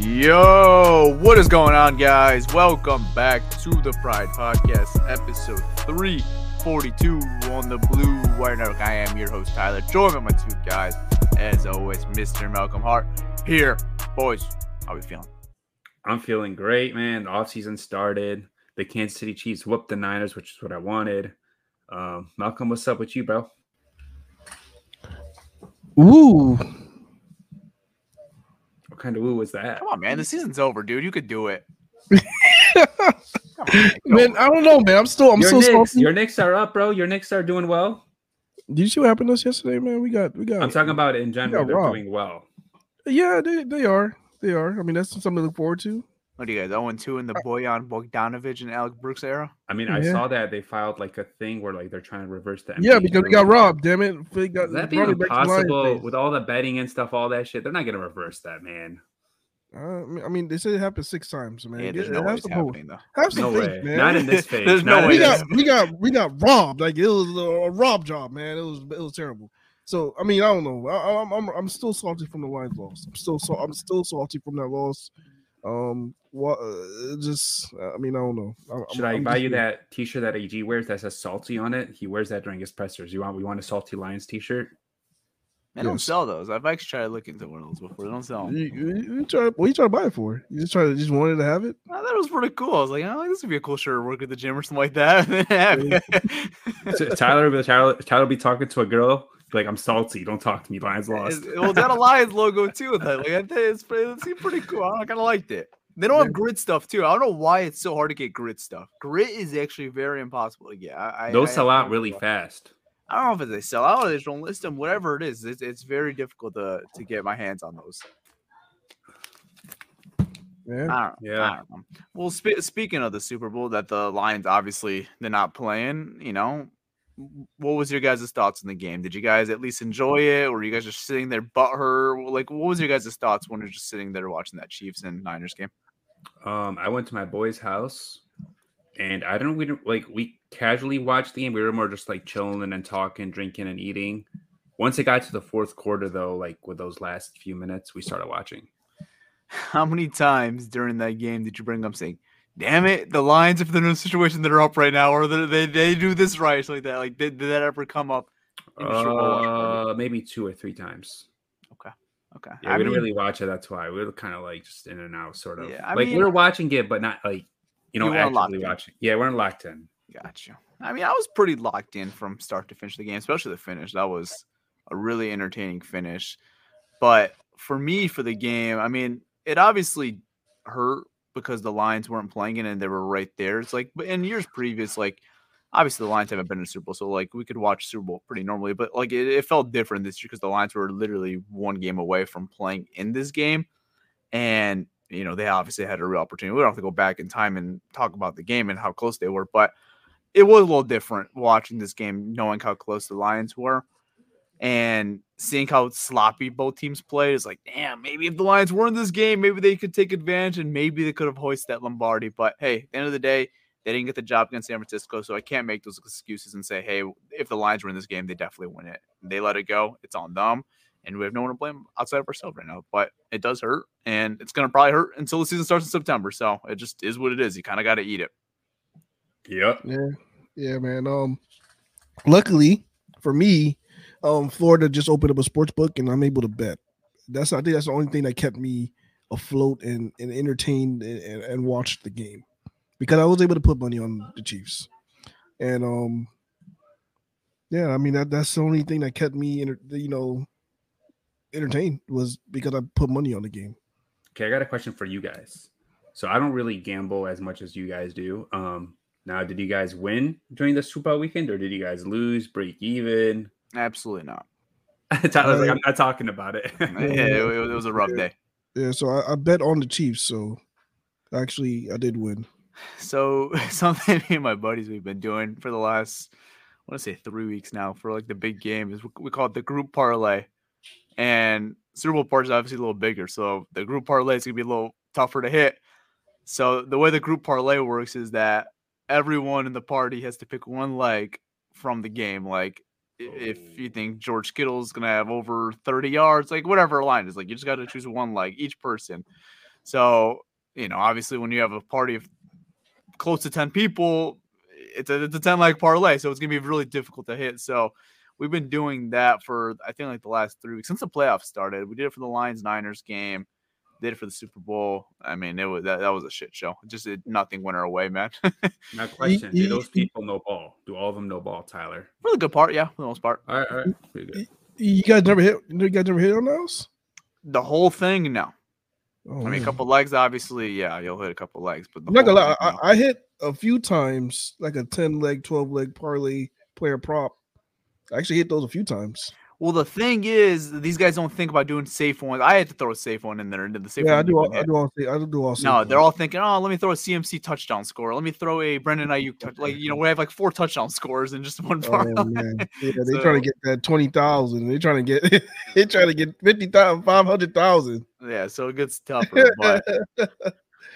Yo, what is going on, guys? Welcome back to the Pride Podcast, episode 342 on the Blue Wire Network. I am your host, Tyler, joined by my two guys, as always, Mr. Malcolm Hart. Here, boys, how we feeling? I'm feeling great, man. The offseason started. The Kansas City Chiefs whooped the Niners, which is what I wanted. Um, Malcolm, what's up with you, bro? Ooh, What kind of woo was that? Come on, man. The season's over, dude. You could do it. man, I don't know, man. I'm still, I'm your still Knicks, salty. your Knicks are up, bro. Your Knicks are doing well. Did you see what happened to us yesterday, man? We got, we got. I'm talking about in general. They're robbed. doing well. Yeah, they, they are, they are. I mean, that's something to look forward to. What do you guys, 0 2 in the Bojan Bogdanovic and Alec Burks era? I mean, I Yeah. saw that they filed like a thing where like they're trying to reverse the. Yeah, because they rules. got robbed. Damn it, they got that brought be it back to Lions impossible with all the betting and stuff, all that shit? They're not gonna reverse that, man. Uh, I mean- they said it happened six times, man. Yeah, Get- there's no have way it's happening, though. Have some No faith, way. man. Not in this phase. There's no in way we got we got we got robbed. Like it was a rob job, man. It was it was terrible. So I mean, I don't know. I, I'm I'm I'm still salty from the Lions loss. I'm still so I'm still salty from that loss. Um, what? Uh, just I mean, I don't know. I'm- Should I'm I buy just- you that T-shirt that AG wears that says "salty" on it? He wears that during his pressers. You want? We want a salty Lions T-shirt. They don't sell those. I've actually tried to look into one of those before. They don't sell them. You, you, you try, what you trying to buy it for? You just try to just wanted to have it. I thought it was pretty cool. I was like, oh, this would be a cool shirt to work at the gym or something like that. So Tyler, will- Tyler, Tyler will be talking to a girl. Like I'm salty. Don't talk to me. Lions lost. well, that a Lions logo too. With that, like, I it's pretty, it seemed pretty cool. I kind of liked it. They don't have grit stuff too. I don't know why it's so hard to get grit stuff. Grit is actually very impossible to get. I, I- Those I sell have out really fast. I don't know if they sell out or they just don't list them. Whatever it is, it's, it's very difficult to to get my hands on those. Yeah. I Yeah. I. Well, spe- speaking of the Super Bowl, that the Lions obviously they're not playing. You know, what was your guys' thoughts on the game? Did you guys at least enjoy it, or were you guys just sitting there butthurt? Like, what was your guys' thoughts when you're just sitting there watching that Chiefs and Niners game? Um, I went to my boy's house, and I don't. Know we don't like we casually watched the game. We were more just like chilling and talking, drinking, and eating. Once it got to the fourth quarter, though, like with those last few minutes, we started watching. How many times during that game did you bring up saying, "Damn it, the Lions, if they're in a situation that are up right now, or they they, they do this right, like that"? Like, did, did that ever come up? in the Super Bowl watch party? Uh, maybe two or three times. Okay, Yeah, I we didn't really watch it. That's why we were kind of like just in and out, sort of. Yeah, I like mean- we were watching it, but not like you know You actively in. watching. Yeah, we're not locked in. Got you. I mean, I was pretty locked in from start to finish of the game, especially the finish. That was a really entertaining finish. But for me, for the game, I mean, it obviously hurt because the Lions weren't playing it and they were right there. It's like, but in years previous, like obviously the Lions haven't been in Super Bowl, so like we could watch Super Bowl pretty normally, but like it, it felt different this year because the Lions were literally one game away from playing in this game, and you know they obviously had a real opportunity. We don't have to go back in time and talk about the game and how close they were, but it was a little different watching this game, knowing how close the Lions were. And seeing how sloppy both teams played is like, damn, maybe if the Lions were in this game, maybe they could take advantage and maybe they could have hoisted that Lombardi. But hey, at the end of the day, they didn't get the job against San Francisco, so I can't make those excuses and say, hey, if the Lions were in this game, they definitely win it. They let it go. It's on them. And we have no one to blame outside of ourselves right now. But it does hurt. And it's going to probably hurt until the season starts in September. So it just is what it is. You kind of got to eat it. Yep. Yeah, yeah, man. Um, luckily for me, um, Florida just opened up a sports book and I'm able to bet. That's I think that's the only thing that kept me afloat and, and entertained and, and, and watched the game because I was able to put money on the Chiefs. And um, yeah, I mean that that's the only thing that kept me, enter, you know, entertained was because I put money on the game. Okay, I got a question for you guys. So I don't really gamble as much as you guys do. Um, now, did you guys win during the Super Bowl weekend, or did you guys lose, break even? Absolutely not. Tyler's like, I'm not talking about it. yeah, it, it was a rough day. Yeah, so I, I bet on the Chiefs. So actually, I did win. So something me and my buddies we've been doing for the last, I want to say three weeks now for like the big game is we call it the group parlay, and Super Bowl party is obviously a little bigger, so the group parlay is gonna be a little tougher to hit. So the way the group parlay works is that everyone in the party has to pick one leg from the game. Like if you oh. think George Kittle is gonna have over 30 yards, like whatever line is, like you just got to choose one leg each person. So you know, obviously, when you have a party of close to 10 people, it's a, it's a 10 leg parlay. So it's going to be really difficult to hit. So we've been doing that for, I think, like the last three weeks since the playoffs started. We did it for the Lions Niners game, did it for the Super Bowl. I mean, it was that, that was a shit show. Just it, nothing went our way, man. My question Do those people know ball? Do all of them know ball, Tyler? For the good part, yeah, for the most part. All right, all right. Pretty good. You guys never hit, you guys never hit on those? The whole thing, no. Oh, I mean, a couple legs, obviously, yeah, you'll hit a couple legs, but the I'm not gonna whole lie, thing, I, I hit a few times like a 10 leg, 12 leg parlay player prop. I actually hit those a few times. Well, the thing is, these guys don't think about doing safe ones. I had to throw a safe one in there, the safe Yeah, I do. All, I do all. I do all. No, they're all thinking, oh, let me throw a CMC touchdown score. Let me throw a Brendan Aiyuk touch. Like, you know, we have like four touchdown scores in just one Oh parlay. man, yeah, they So- trying to get that twenty thousand. They trying to get. they trying to get fifty thousand, five hundred thousand. Yeah, so it gets tougher. But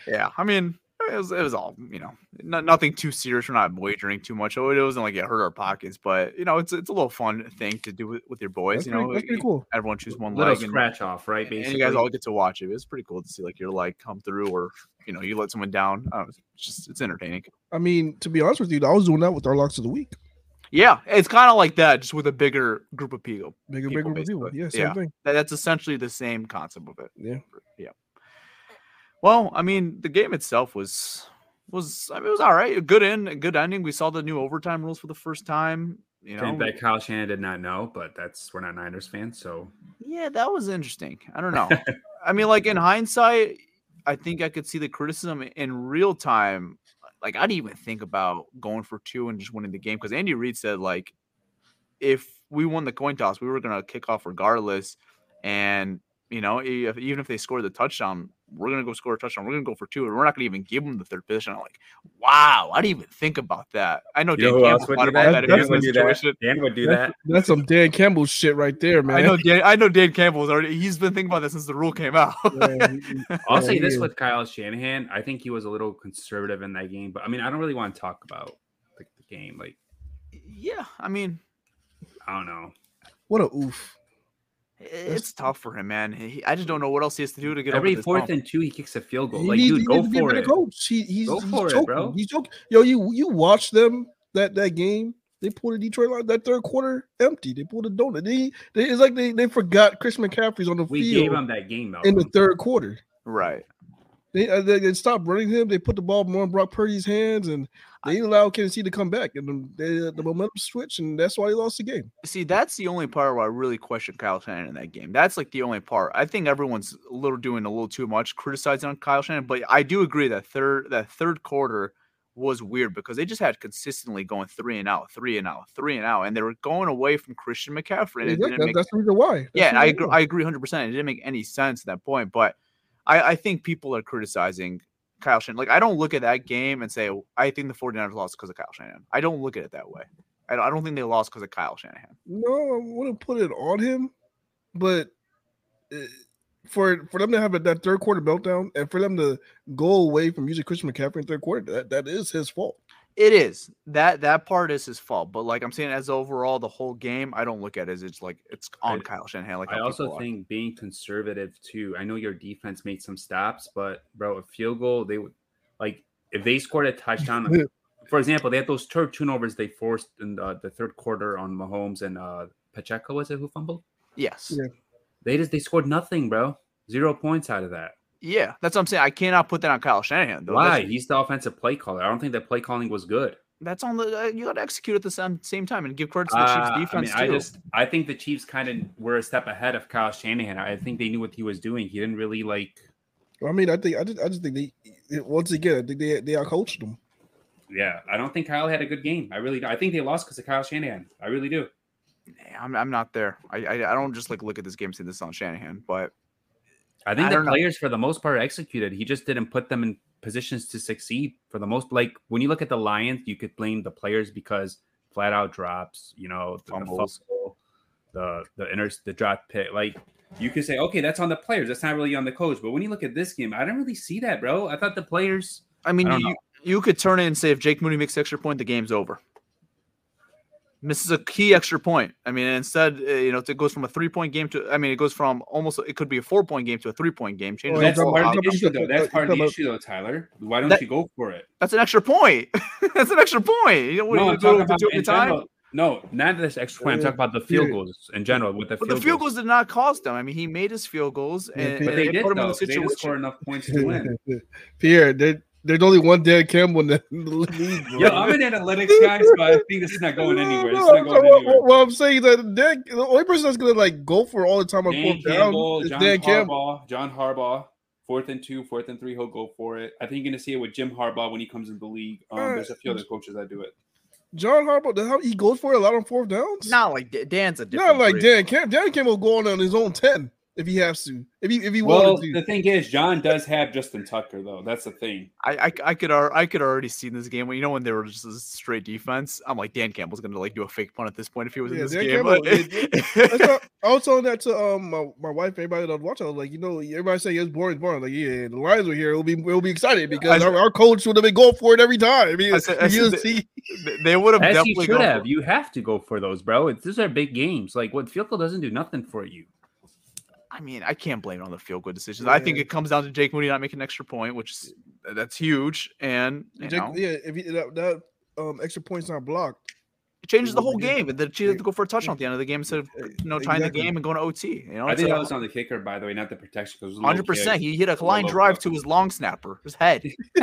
yeah, I mean, it was, it was all, you know, not, nothing too serious. We're not wagering too much. Oh, it wasn't like it hurt our pockets, but, you know, it's it's a little fun thing to do with, with your boys. That's you pretty, know, that's pretty cool. everyone choose one Little leg and, scratch off, right? and Basically, you guys all get to watch it. It's pretty cool to see like your leg come through or, you know, you let someone down. Uh, it's just, it's entertaining. I mean, to be honest with you, I was doing that with our locks of the week. Yeah, it's kind of like that, just with a bigger group of people. Bigger, People, bigger people. Yeah, same Yeah. thing. That, that's essentially the same concept of it. Yeah. Yeah. Well, I mean, the game itself was was I mean, it was all right. A good end, a good ending. We saw the new overtime rules for the first time. You know, Thing that Kyle Shanahan did not know, but that's we're not Niners fans, so yeah, that was interesting. I don't know. I mean, like in hindsight, I think I could see the criticism in real time. Like I didn't even think about going for two and just winning the game because Andy Reid said like, if we won the coin toss, we were gonna kick off regardless, and you know, if, even if they score the touchdown, we're gonna go score a touchdown. We're gonna go for two, and we're not gonna even give them the third position. I'm like, wow, I didn't even think about that. I know you Dan who Campbell would thought do about that? that Dan would do that. Dan would do That's, that. that's some Dan Campbell shit right there, man. I know Dan. I know Dan Campbell was already. He's been thinking about that since the rule came out. Yeah, he- he- I'll yeah, say this yeah. with Kyle Shanahan. I think he was a little conservative in that game, but I mean, I don't really want to talk about like the game. Like, yeah, I mean, I don't know. What a oof. It's tough for him, man. He, I just don't know what else he has to do to get Every over this fourth hump. and two, he kicks a field goal. He Like, needs- dude, go needs to be for it. Coach. He, he's, Go he's for it, bro. He's joking. Yo, you you watch them that that game. They pulled a Detroit line that third quarter empty. They pulled a donut. They, they it's like they, they forgot Chris McCaffrey's on the We field We gave him that game though. in the third quarter. Right. They, uh, they they stopped running him. They put the ball more in Brock Purdy's hands, and they didn't allow Tennessee to come back. And the, they, the momentum switched, and that's why they lost the game. See, that's the only part where I really question Kyle Shanahan in that game. That's like the only part. I think everyone's a little doing a little too much criticizing on Kyle Shanahan, but I do agree that third that third quarter was weird because they just had consistently going three and out, three and out, three and out, and they were going away from Christian McCaffrey. And didn't That- make, that's the reason why. That's yeah, I agree. I agree 100%. It didn't make any sense at that point, but I, I think people are criticizing Kyle Shanahan. Like, I don't look at that game and say, I think the 49ers lost because of Kyle Shanahan. I don't look at it that way. I don't, I don't think they lost because of Kyle Shanahan. No, I wouldn't put it on him, but uh, for for them to have that third quarter meltdown and for them to go away from using Christian McCaffrey in third quarter, that, that is his fault. It is that that part is his fault, but like I'm saying, as overall the whole game, I don't look at it as it's like it's on I- Kyle Shanahan. Like I also people are. think being conservative too. I know your defense made some stops, but bro, a field goal they would like if they scored a touchdown. for example, they had those tur- turnovers they forced in the, the third quarter on Mahomes and uh, Pacheco. Was it who fumbled? yes, Yeah. They just they scored nothing, bro. Zero points out of that. Yeah, that's what I'm saying. I cannot put that on Kyle Shanahan. Though. Why? That's, He's the offensive play caller. I don't think that play calling was good. that's on the uh, you got to execute at the same, same time and give credit to the Chiefs Uh, I defense mean, I just I think the Chiefs kind of were a step ahead of Kyle Shanahan. I think they knew what he was doing. He didn't really like. I mean, I think I just I just think they once again I think they they outcoached them. Yeah, I don't think Kyle had a good game. I really. I think they lost because of Kyle Shanahan. I really do. Yeah, I'm, I'm not there. I, I I don't just like look at this game saying this is on Shanahan, but I think I the don't know. players, for the most part, executed. He just didn't put them in positions to succeed. For the most, like when you look at the Lions, you could blame the players because flat out drops. You know, the, the Fumbles. the the inter, the drop pick. Like you could say, okay, that's on the players. That's not really on the coach. But when you look at this game, I didn't really see that, bro. I thought the players. I mean, I you, know. you could turn it and say if Jake Moody makes extra point, the game's over. Misses a key extra point. I mean, instead, uh, you know, it goes from a three point game to, I mean, it goes from almost, it could be a four point game to a three point game. Changes Oh, That's part of the issue, though. That's part of the issue, though, Tyler. Why don't That- you go for it? That's an extra point. That's an extra point. You know, what No, do you talking do in the time? general. No, not this extra point. I'm talking about the field goals in general. With the But field the field goals. goals did not cost them. I mean, he made his field goals, and, but But they and did put him in though. the They didn't score enough points to win. Pierre, there, there's only one Dan Campbell in the, league. bro. Yo, I'm an analytics guy, so I think this is not going anywhere. This is No, not going anywhere. what- what I'm saying that Dan, the only person that's gonna like go for all the time on Dan fourth down is John Dan Harbaugh, Campbell. John Harbaugh, fourth and two, fourth and three, he'll go for it. I think you're gonna see it with Jim Harbaugh when he comes into the league. Um, Uh, there's a few other coaches that do it. John Harbaugh, that's how he goes for it a lot on fourth downs. Not like Da- Dan's a different. not like breed. Dan Campbell. Dan Campbell will go on on his own ten if he has to. If he if he Well, wanted the thing is, John does have Justin Tucker though. That's the thing. I, I I could al- I could already see in this game when you know when they were just a straight defense. I'm like Dan Campbell's gonna like do a fake punt at this point if he was in this Dan game. Campbell, but- That's I was telling that to um my, my wife, everybody that was watching. I was like, you know, everybody say it's boring, it's boring. Like, yeah, the Lions were here. It'll be we'll be excited because I our, our coach would have been going for it every time. I mean, I said- I said see, they would have As definitely you should gone for have. it. You have to go for those, bro. It's, these are big games. Like what field goal doesn't do nothing for you. I mean, I can't blame it on the field goal decisions. I think it comes down to Jake Moody not making an extra point, which is that's huge, and you Jake- know, yeah, if he, that, that um extra point's not blocked, it changes the whole game. And the Chiefs have to go for a touchdown at the end of the game instead of you know tying exactly. the game and going to OT. You know, I think a- that was on the kicker, by the way, not the protection. because Hundred percent. He hit a a line low drive block. to his long snapper, his head.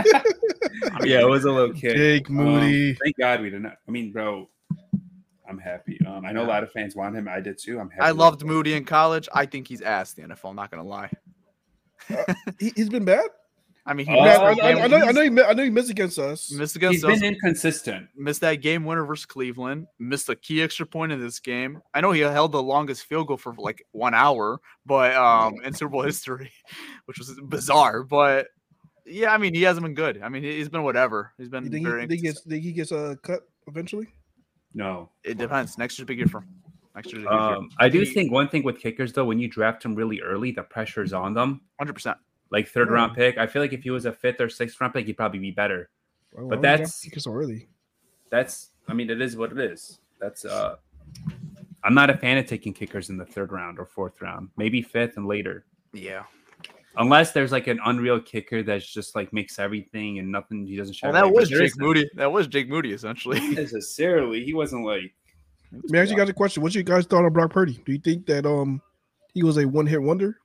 yeah, it was a little kick. Jake Um, Moody. thank God we didn't. I mean, bro, I'm happy. Um, I know a lot of fans want him. I did too. I'm happy. I loved him. Moody in college. I think he's ass the NFL. I'm not gonna lie. he, has been bad. I mean, he Uh, missed, I, I, I know, I know, he, I know he missed against us. missed He's against us. been inconsistent. missed that game winner versus Cleveland. Missed a key extra point in this game. I know he held the longest field goal for like one hour, but um in Super Bowl history, which was bizarre. But yeah, I mean he hasn't been good. I mean he- he's been whatever. He's been You think very. he, think he gets think he gets a cut eventually? No. It depends. Next year's a big year for him. Next year's a big year. Um, I do think one thing with kickers though, when you draft them really early, the pressure's on them. Hundred percent. Like third Yeah. round pick, I feel like if he was a fifth or sixth round pick, he'd probably be better. Why- why But that's- draft so early. That's, I mean, it is what it is. That's, uh, I'm not a fan of taking kickers in the third round or fourth round, maybe fifth and later. Yeah. Unless there's like an unreal kicker that's just like makes everything and nothing. He doesn't show. Well, that was Jake isn't Moody. That was Jake Moody essentially. necessarily. He wasn't like. Let me ask you guys a question. What's your guys' thought on Brock Purdy? Do you think that um he was a one hit wonder,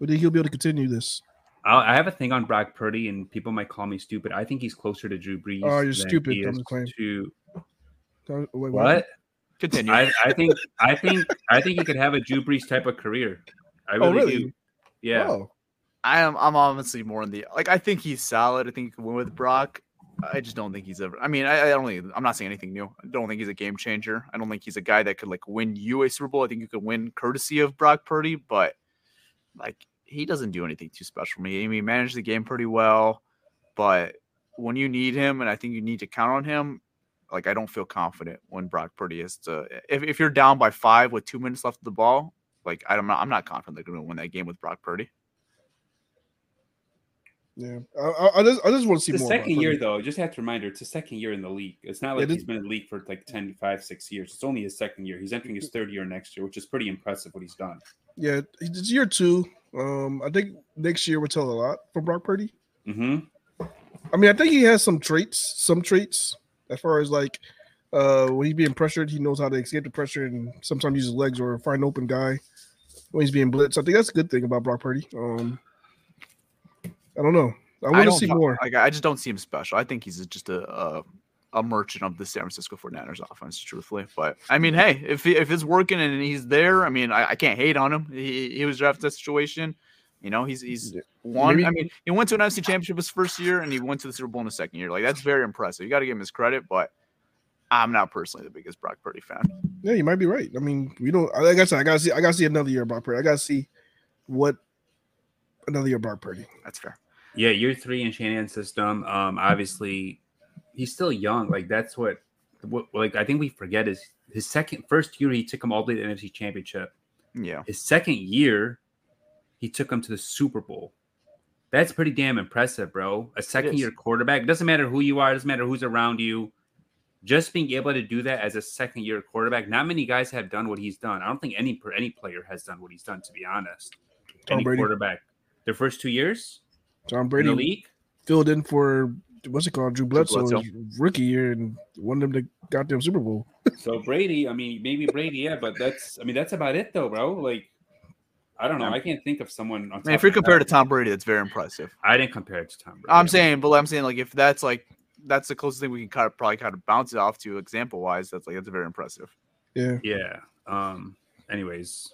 or think he'll be able to continue this? I I have a thing on Brock Purdy, and people might call me stupid. I think he's closer to Drew Brees. Oh, you're than stupid, he is just. To wait, what? Continue. I, I think I think I think he could have a Drew Brees type of career. I Oh, really, really? do. Yeah. Oh, I am I'm honestly more in the like I think he's solid. I think he can win with Brock. I just don't think he's ever. I mean, I, I don't think I'm not saying anything new. I don't think he's a game changer. I don't think he's a guy that could like win you a Super Bowl. I think you could win courtesy of Brock Purdy, but like he doesn't do anything too special for me. He managed the game pretty well, but when you need him, and I think you need to count on him, like I don't feel confident when Brock Purdy is to. If, if you're down by five with two minutes left of the ball, like I'm not, I'm not confident they're going to win that game with Brock Purdy. Yeah, I, I just I just want to see the more. second year though. Just have to remind her, it's a second year in the league. It's not like this- he's been in the league for like 10, 5, 6 years. It's only his second year. He's entering his third year next year, which is pretty impressive what he's done. Yeah, it's year two. Um, I think next year will tell a lot for Brock Purdy. Mm-hmm. I mean, I think he has some traits, some traits as far as like uh when he's being pressured, he knows how to escape the pressure and sometimes use his legs or find an open guy when he's being blitzed. I think that's a good thing about Brock Purdy. Um, I don't know. I want to see more. Like I just don't see him special. I think he's just a a, a merchant of the San Francisco 49ers offense, truthfully. But I mean, hey, if he, if it's working and he's there, I mean, I, I can't hate on him. He, he was drafted that situation. You know, he's he's won. Maybe- I mean, he went to an NFC Championship his first year, and he went to the Super Bowl in the second year. Like that's very impressive. You got to give him his credit, but. I'm not personally the biggest Brock Purdy fan. Yeah, you might be right. I mean, we don't. Like I said, I gotta see. I gotta see another year of Brock Purdy. I gotta see what another year of Brock Purdy. That's fair. Yeah, year three in Shanahan's system. Um, obviously, he's still young. Like that's what, what, like I think we forget is his second, first year he took him all the way to the NFC Championship. Yeah. His second year, he took him to the Super Bowl. That's pretty damn impressive, bro. A second year quarterback. It doesn't matter who you are. It doesn't matter who's around you. Just being able to do that as a second year quarterback. Not many guys have done what he's done. I don't think any per- any player has done what he's done. To be honest, Tom any Brady. quarterback. Their first two years Tom in the Brady league. filled in for what's it called, Drew Bledsoe, Bledsoe. rookie year, and won them the goddamn Super Bowl. So Brady, I mean, maybe Brady, yeah, but that's, I mean, that's about it though, bro. Like, I don't know. I can't think of someone. On I mean, if you're of my compared to. Tom Brady, that's very impressive. I didn't compare it to Tom Brady. I'm saying, but I'm saying like if that's like that's the closest thing we can kind of probably kind of bounce it off to example wise. That's like that's very impressive. Yeah, yeah. Um. Anyways,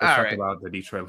let's talk right. about the Detroit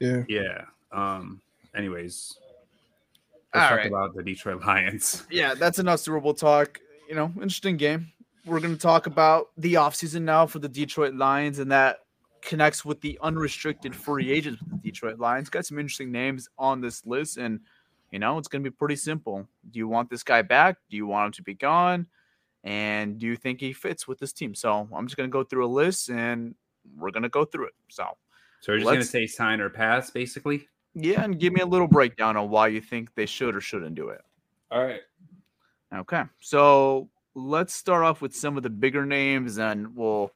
Yeah. Yeah. Um. Anyways, let's All talk right. about the Detroit Lions. Yeah, that's enough Super Bowl talk. You know, interesting game. We're going to talk about the offseason now for the Detroit Lions, and that connects with the unrestricted free agents with the Detroit Lions. Got some interesting names on this list, and you know, it's going to be pretty simple. Do you want this guy back? Do you want him to be gone? And do you think he fits with this team? So I'm just going to go through a list, and we're going to go through it. So So we're just gonna say sign or pass, basically. yeah, and give me a little breakdown on why you think they should or shouldn't do it. All right. Okay. So let's start off with some of the bigger names and we'll,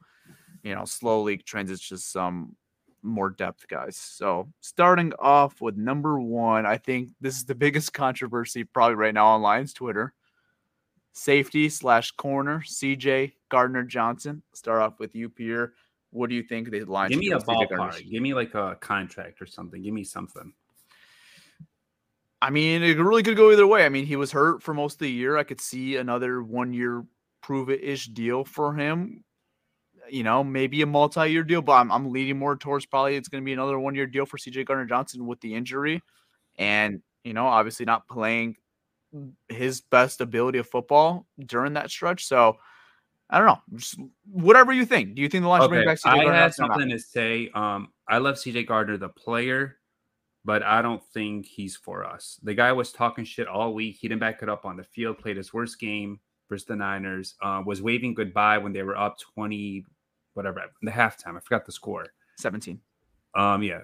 you know, slowly transition to some more depth guys. So starting off with number one, I think this is the biggest controversy probably right now on Lions Twitter. Safety slash corner, CJ Gardner Johnson. Start off with you, Pierre. What do you think the Lions Give me a with CJ Gardner? ballpark. Give me like a contract or something. Give me something. I mean, it really could go either way. I mean, he was hurt for most of the year. I could see another one year prove it ish deal for him. You know, maybe a multi year deal, but I'm, I'm leading more towards probably it's going to be another one year deal for CJ Gardner Johnson with the injury. And, you know, obviously not playing his best ability of football during that stretch. So I don't know. Just whatever you think. Do you think the Lions should bring back CJ Gardner? I Gardner have Johnson? or not? something to say. Um, I love CJ Gardner, the player, but I don't think he's for us. The guy was talking shit all week. He didn't back it up on the field. Played his worst game versus the Niners. Uh, was waving goodbye when they were up twenty, whatever, the halftime. I forgot the score. 17. Um, yeah,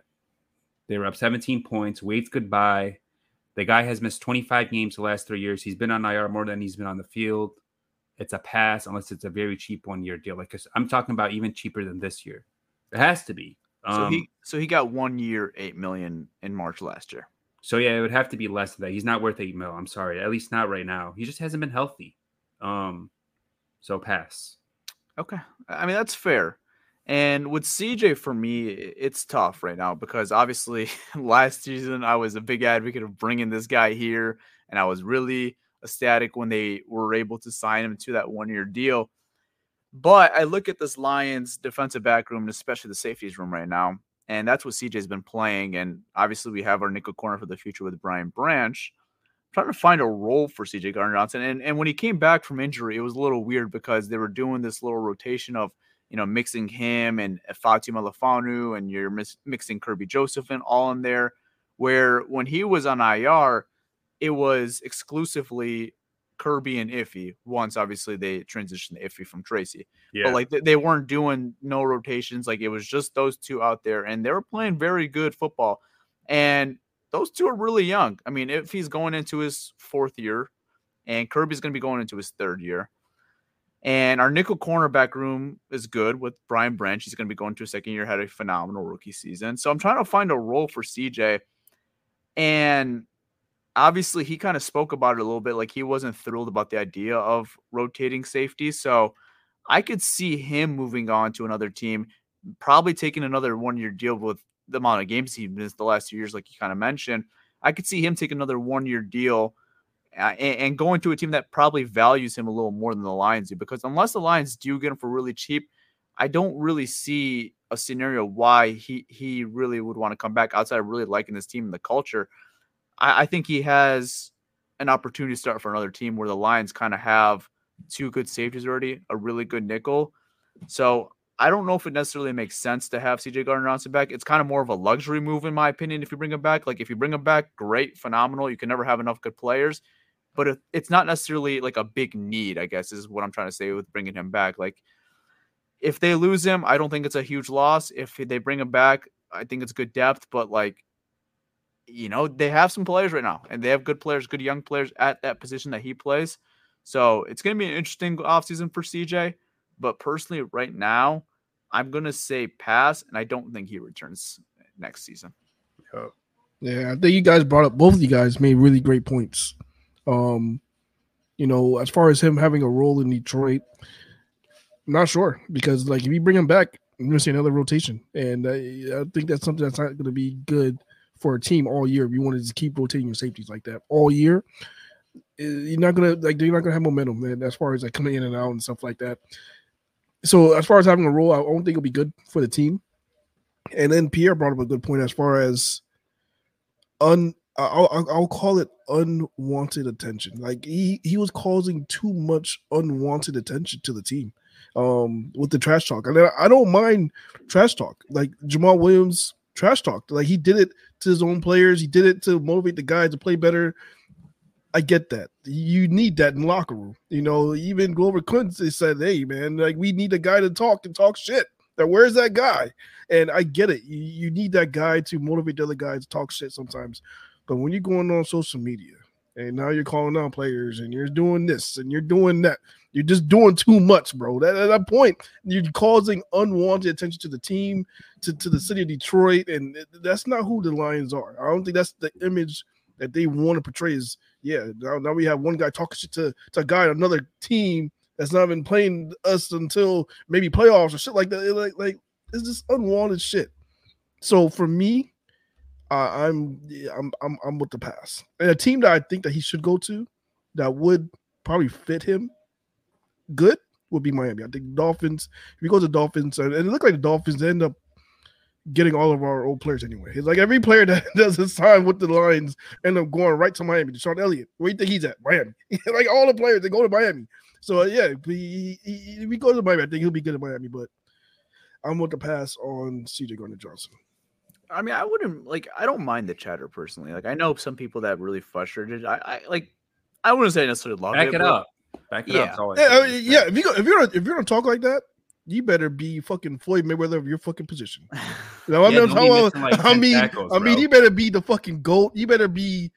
they were up 17 points. Waved goodbye. The guy has missed 25 games the last three years. He's been on IR more than he's been on the field. It's a pass unless it's a very cheap one year deal. Like I'm talking about even cheaper than this year. It has to be. Um, So he so he got one year, eight million in March last year. so yeah, it would have to be less than that. He's not worth eight mil. I'm sorry, at least not right now. He just hasn't been healthy. Um, so pass. Okay. I mean, that's fair. And with CJ, for me, it's tough right now because obviously last season I was a big advocate of bringing this guy here. And I was really ecstatic when they were able to sign him to that one year deal. But I look at this Lions defensive back room, and especially the safeties room right now. And that's what CJ's been playing. And obviously, we have our nickel corner for the future with Brian Branch trying to find a role for CJ Gardner Johnson. And and when he came back from injury, it was a little weird because they were doing this little rotation of you know mixing him and Ifeatu Melifonwu and you're mis- mixing Kerby Joseph and all in there. Where when he was on IR, it was exclusively Kerby and Iffy. Once obviously they transitioned to Iffy from Tracy, Yeah. but like they, they weren't doing no rotations. Like it was just those two out there, and they were playing very good football. And those two are really young. I mean, if he's going into his fourth year, and Kerby's going to be going into his third year, and our nickel cornerback room is good with Brian Branch. He's going to be going to a second year, had a phenomenal rookie season. So I'm trying to find a role for CJ, and obviously he kind of spoke about it a little bit, like he wasn't thrilled about the idea of rotating safety. So I could see him moving on to another team, probably taking another one year deal with the amount of games he missed the last two years, like you kind of mentioned. I could see him take another one year deal uh, and, and going to a team that probably values him a little more than the Lions do. Because unless the Lions do get him for really cheap, I don't really see a scenario why he he really would want to come back outside of really liking this team and the culture. I, I think he has an opportunity to start for another team where the Lions kind of have two good safeties already, a really good nickel. So I don't know if it necessarily makes sense to have CJ Gardner Johnson back. It's kind of more of a luxury move, in my opinion, if you bring him back. Like, if you bring him back, great, phenomenal. You can never have enough good players. But it's not necessarily like a big need, I guess, is what I'm trying to say with bringing him back. Like, if they lose him, I don't think it's a huge loss. If they bring him back, I think it's good depth. But, like, you know, they have some players right now, and they have good players, good young players at that position that he plays. So it's going to be an interesting offseason for CJ. But personally, right now, I'm going to say pass, and I don't think he returns next season. Yeah, I think you guys brought up both of you guys made really great points. Um, you know, as far as him having a role in Detroit, I'm not sure because like if you bring him back, You're gonna see another rotation, and I, I think that's something that's not going to be good for a team all year. If you wanted to just keep rotating your safeties like that all year, eh, you're not gonna like you're not gonna have momentum man, as far as like coming in and out and stuff like that. So as far as having a role, I don't think it'll be good for the team. And then Pierre brought up a good point as far as un I'll, I'll call it unwanted attention. Like he he was causing too much unwanted attention to the team um with the trash talk. And I don't mind trash talk. Like Jamaal Williams trash talk. Like he did it to his own players. He did it to motivate the guys to play better. I get that. You need that in locker room. You know, even Glover Clinton said, "Hey, man, like we need a guy to talk and talk shit." That where's that guy? And I get it. You, you need that guy to motivate the other guys to talk shit sometimes. But when you're going on social media and now you're calling out players and you're doing this and you're doing that, you're just doing too much, bro. That, at that point, you're causing unwanted attention to the team, to, to the city of Detroit, and that's not who the Lions are. I don't think that's the image that they want to portray. Is yeah, now, now we have one guy talking shit to, to a guy another team that's not been playing us until maybe playoffs or shit like that. Like, like it's just unwanted shit. So for me, uh, I'm I'm I'm I'm with the pass. And a team that I think that he should go to that would probably fit him good would be Miami. I think the Dolphins. If he goes to Dolphins, and it looked like the Dolphins end up getting all of our old players anyway. It's like every player that doesn't sign with the Lions end up going right to Miami. DeShon Elliott, where do you think he's at? Miami. like all the players that go to Miami. So uh, yeah, if he, he, if he goes to Miami, I think he'll be good at Miami. But I'm with the pass on CJ Gardner Johnson. I mean, I wouldn't like. I don't mind the chatter personally. Like, I know some people that really frustrated. I, I like. I wouldn't say necessarily love Back it. it up. Back it Yeah. up. Yeah, I mean, yeah. If you go, if you're if you're gonna talk like that, you better be fucking Floyd Mayweather of your fucking position. You know what Yeah, I don't be mean? missing, like, I mean, tackles, I mean, bro. you better be the fucking goat. You better be,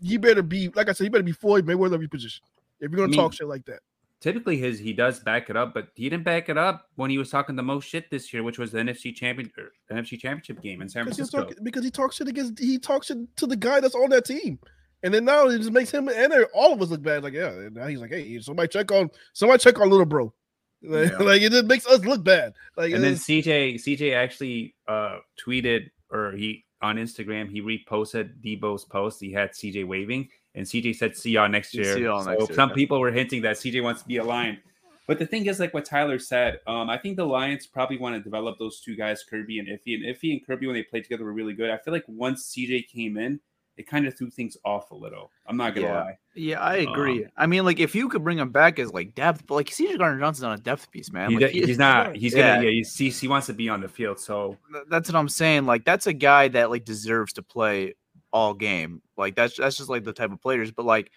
you better be, like I said, you better be Floyd Mayweather of your position. If you're gonna I mean, talk shit like that, Typically, his he does back it up, but he didn't back it up when he was talking the most shit this year, which was the NFC champion or NFC championship game in San Francisco. talking, because he talks shit against, he talks shit to the guy that's on that team. And then now it just makes him and all of us look bad. Like, yeah, and now he's like, hey, somebody check on somebody check on little bro. Like, Yeah. like, it just makes us look bad. Like and then it's- CJ CJ actually uh tweeted or he on Instagram he reposted Deebo's post. He had CJ waving, and CJ said, "See y'all next See year." y'all so next year, some yeah. people were hinting that CJ wants to be aligned. But the thing is, like what Tyler said, um, I think the Lions probably want to develop those two guys, Kerby and Iffy. And Iffy and Kerby, when they played together, were really good. I feel like once CJ came in, it kind of threw things off a little. I'm not gonna Yeah. lie. Yeah, I agree. Um, I mean, like if you could bring him back as like depth, but like CJ Gardner Johnson's not a depth piece, man. He, Like, he's not. He's gonna. Yeah. Yeah, he's, he, he wants to be on the field. So that's what I'm saying. Like that's a guy that like deserves to play all game. Like that's that's just like the type of players. But like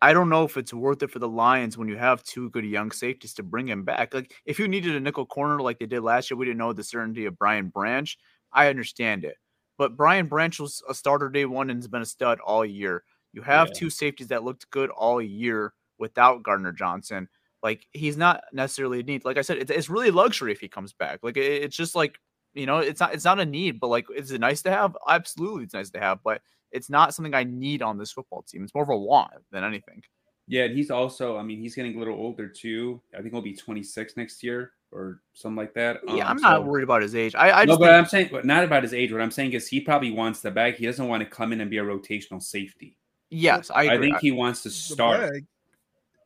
I don't know if it's worth it for the Lions when you have two good young safeties to bring him back. Like if you needed a nickel corner like they did last year, we didn't know the certainty of Brian Branch. I understand it. But Brian Branch was a starter day one and has been a stud all year. You have Yeah. two safeties that looked good all year without Gardner Johnson. Like he's not necessarily a need. Like I said, it's, it's really luxury if he comes back. Like it- it's just like you know, it's not it's not a need, but like is it nice to have? Absolutely, it's nice to have, but it's not something I need on this football team. It's more of a want than anything. Yeah, and he's also, I mean, he's getting a little older too. I think he'll be 26 next year or something like that. Yeah, Um, I'm not so- worried about his age. I, I no, just but think- I'm saying but not about his age. What I'm saying is he probably wants the bag. He doesn't want to come in and be a rotational safety. yes, I, I, think he wants to the start.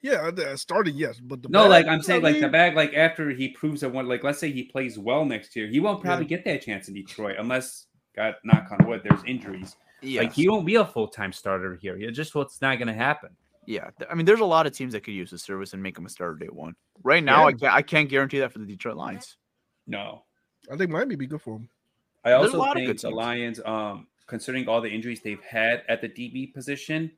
Bag- yeah, I- I started yes, but the No, bag- like I'm saying, I like the mean, bag, like after he proves that one, like let's say he plays well next year, he won't probably get that chance in Detroit unless, God knock on wood, there's injuries. Like he won't be a full time starter here. It just what's not going to happen. Yeah, I mean, there's a lot of teams that could use his service and make him a starter day one. Right now, I, can't, I can't guarantee that for the Detroit Lions. No, I think Miami be good for him. I There's a also lot of think good the teams. Lions, um, considering all the injuries they've had at the DB position,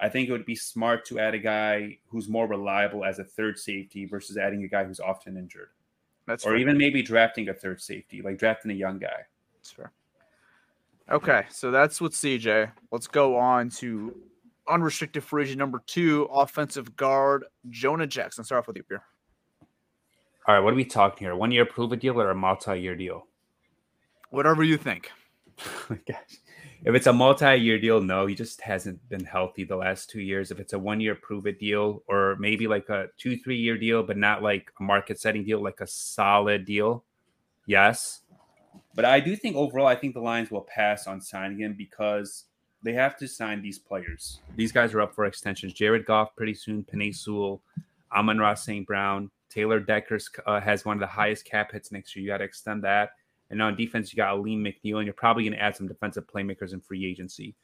I think it would be smart to add a guy who's more reliable as a third safety versus adding a guy who's often injured, That's or fair. even maybe drafting a third safety, like drafting a young guy. That's fair. Okay, so that's with CJ. Let's go on to unrestricted free agent number two, offensive guard Jonah Jackson. Start off with you, Pierre. All right, what are we talking here? One year prove it deal or a multi year deal? Whatever you think. Oh gosh. If it's a multi-year deal, no, he just hasn't been healthy the last two years. If it's a one-year prove-it deal, or maybe like a two, three-year deal, but not like a market-setting deal, like a solid deal, Yes. But I do think overall, I think the Lions will pass on signing him because they have to sign these players. These guys are up for extensions. Jared Goff pretty soon, Penei Sewell, Amon-Ra St. Brown, Taylor Decker's uh, has one of the highest cap hits next year. You got to extend that. And on defense, you got Alim McNeill, and you're probably going to add some defensive playmakers in free agency.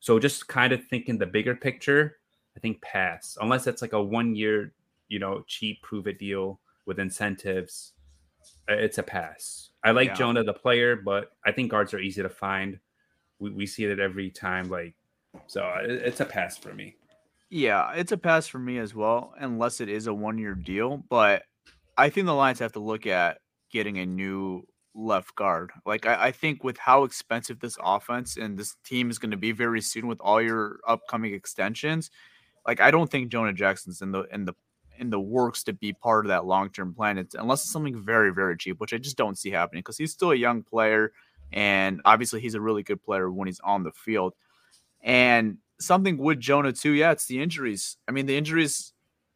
So just kind of thinking the bigger picture, I think pass, unless it's like a one year, you know, cheap prove it deal with incentives. It's a pass. I like yeah. Jonah the player, but I think guards are easy to find. We, we see it every time. Like, so uh, it's a pass for me. Yeah, it's a pass for me as well, unless it is a one year deal. But I think the Lions have to look at getting a new left guard. Like I, I, think with how expensive this offense and this team is going to be very soon with all your upcoming extensions, like I don't think Jonah Jackson's in the in the in the works to be part of that long term plan. It's, unless it's something very very cheap, which I just don't see happening because he's still a young player and obviously he's a really good player when he's on the field. And something with Jonah too, yeah, it's the injuries. I mean the injuries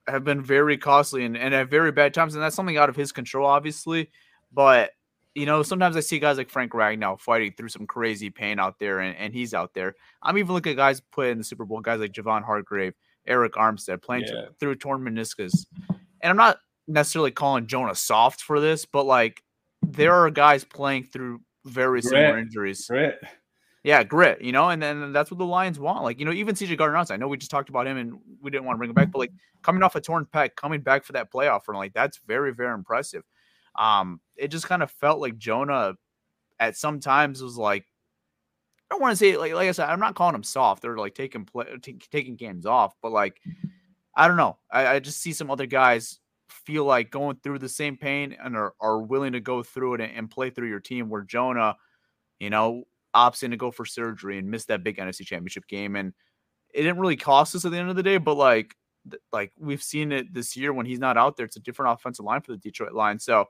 have been very costly and, and at very bad times, and that's something out of his control, obviously. But you know, sometimes I see guys like Frank Ragnow fighting through some crazy pain out there, and, and he's out there. I'm even looking at guys put in the Super Bowl, guys like Javon Hargrave, Arik Armstead playing yeah. through torn meniscus. And I'm not necessarily calling Jonah soft for this, but like there are guys playing through very grit. similar injuries. Grit. Yeah, grit, you know, and then that's what the Lions want. Like, you know, even CJ Gardner I know we just talked about him and we didn't want to bring him back, but like coming off a torn pec, coming back for that playoff run, like that's very, very impressive. Um, it just kind of felt like Jonah at some times was like, I don't want to say like like I said, I'm not calling him soft or like taking play t- taking games off, but like I don't know. I, I, just see some other guys feel like going through the same pain and are, are willing to go through it and, and play through your team. Where Jonah, you know, opts in to go for surgery and miss that big NFC Championship game, and it didn't really cost us at the end of the day, but like like we've seen it this year when he's not out there, it's a different offensive line for the Detroit line. So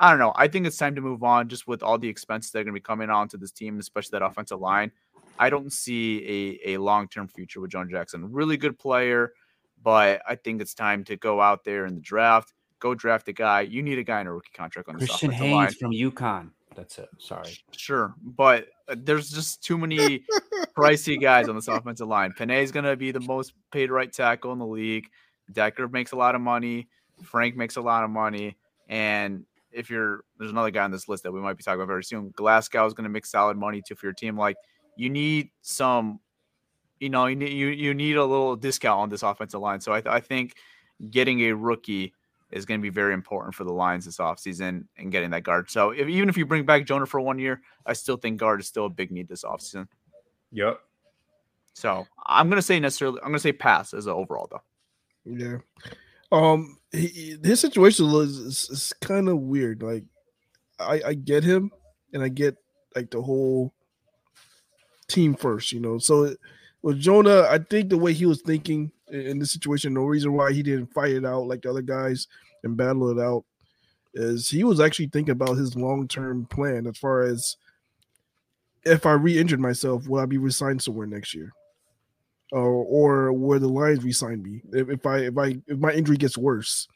I don't know. I think it's time to move on just with all the expenses that are going to be coming onto this team, especially that offensive line. I don't see a, a long term future with John Jackson. Really good player, but I think it's time to go out there in the draft, go draft a guy. You need a guy in a rookie contract on this Christian Haynes line. from UConn. That's it. Sorry. Sure. But uh, there's just too many pricey guys on this offensive line. Penei is going to be the most paid right tackle in the league. Decker makes a lot of money. Frank makes a lot of money. And if you're there's another guy on this list that we might be talking about very soon. Glasgow is going to make solid money too for your team. Like you need some, you know, you need you, you need a little discount on this offensive line. So I, I think getting a rookie is going to be very important for the Lions this offseason and getting that guard. So if, even if you bring back Jonah for one year, I still think guard is still a big need this offseason. Yep. So I'm going to say necessarily, I'm going to say pass as an overall though. Yeah. Um, he, his situation is, is, is kind of weird. Like, I, I get him, and I get like the whole team first, you know. So with Jonah, I think the way he was thinking in this situation, no reason why he didn't fight it out like the other guys and battle it out, is he was actually thinking about his long term plan as far as if I re-injured myself, will I be resigned somewhere next year? Or, or where the Lions resign me if, if I if I if my injury gets worse.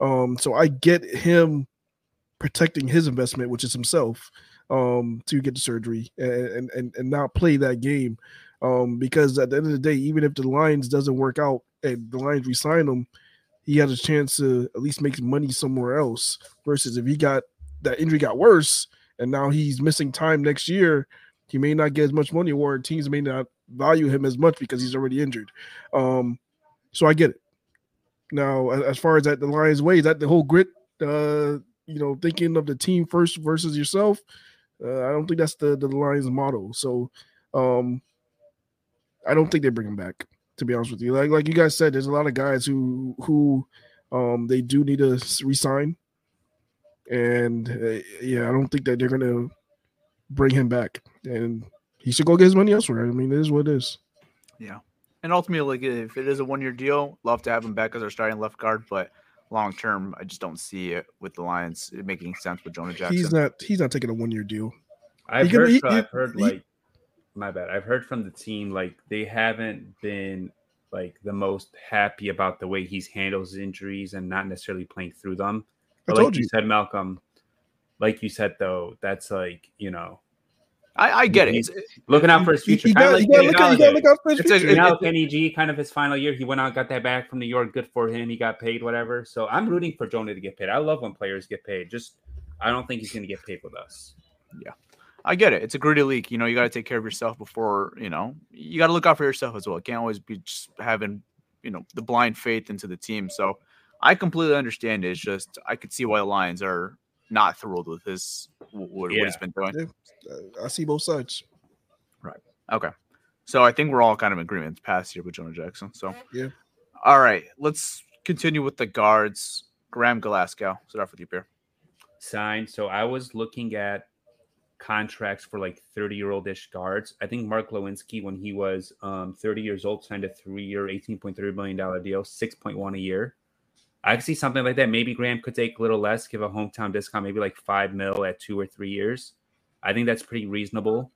Um, so I get him protecting his investment, which is himself, um, to get the surgery and and and not play that game. Um, because at the end of the day, even if the Lions doesn't work out and the Lions resign him, he has a chance to at least make money somewhere else. Versus if he got that injury got worse and now he's missing time next year, he may not get as much money, or teams may not value him as much because he's already injured. Um, so I get it. Now, as far as that the Lions' way, that the whole grit, uh, you know, thinking of the team first versus yourself. Uh, I don't think that's the the Lions' model. So, um, I don't think they bring him back. To be honest with you, like like you guys said, there's a lot of guys who who um they do need to resign, and uh, yeah, I don't think that they're gonna bring him back. And he should go get his money elsewhere. I mean, it is what it is. Yeah. And ultimately, like if it is a one year deal, love to have him back as our starting left guard, but long term, I just don't see it with the Lions making sense with Jonah Jackson. He's not he's not taking a one year deal. I've heard, he, I've heard he, like my bad. I've heard from the team like they haven't been like the most happy about the way he's handles injuries and not necessarily playing through them. But I told like you. you said, Malcolm, like you said though, that's like you know I, I get it. Looking out for his future. you Kinda like you, gotta look out, gotta look out for his It's a- future. it- now it- Kenny G, kind of his final year, he went out, got that back from New York. Good for him. He got paid, whatever. So I'm rooting for Jonah to get paid. I love when players get paid. Just I don't think he's going to get paid with us. Yeah. I get it. It's a gritty league. You know, you got to take care of yourself before, you know, you got to look out for yourself as well. It can't always be just having, you know, the blind faith into the team. So I completely understand it. It's just, I could see why the Lions are not thrilled with his, what, what he's Yeah. been doing. I see both sides. Right. Okay. So I think we're all kind of in agreement past year with Jonah Jackson. So, Yeah. All right. Let's continue with the guards. Graham Glasgow. Start off with you, Pierre. Signed. So I was looking at contracts for like 30 year old ish guards. I think Mark Glowinski, when he was um, 30 years old, signed a three year, $18.3 million deal, 6.1 a year. I could see something like that. Maybe Graham could take a little less, give a hometown discount, maybe like five mil at two or three years. I think that's pretty reasonable.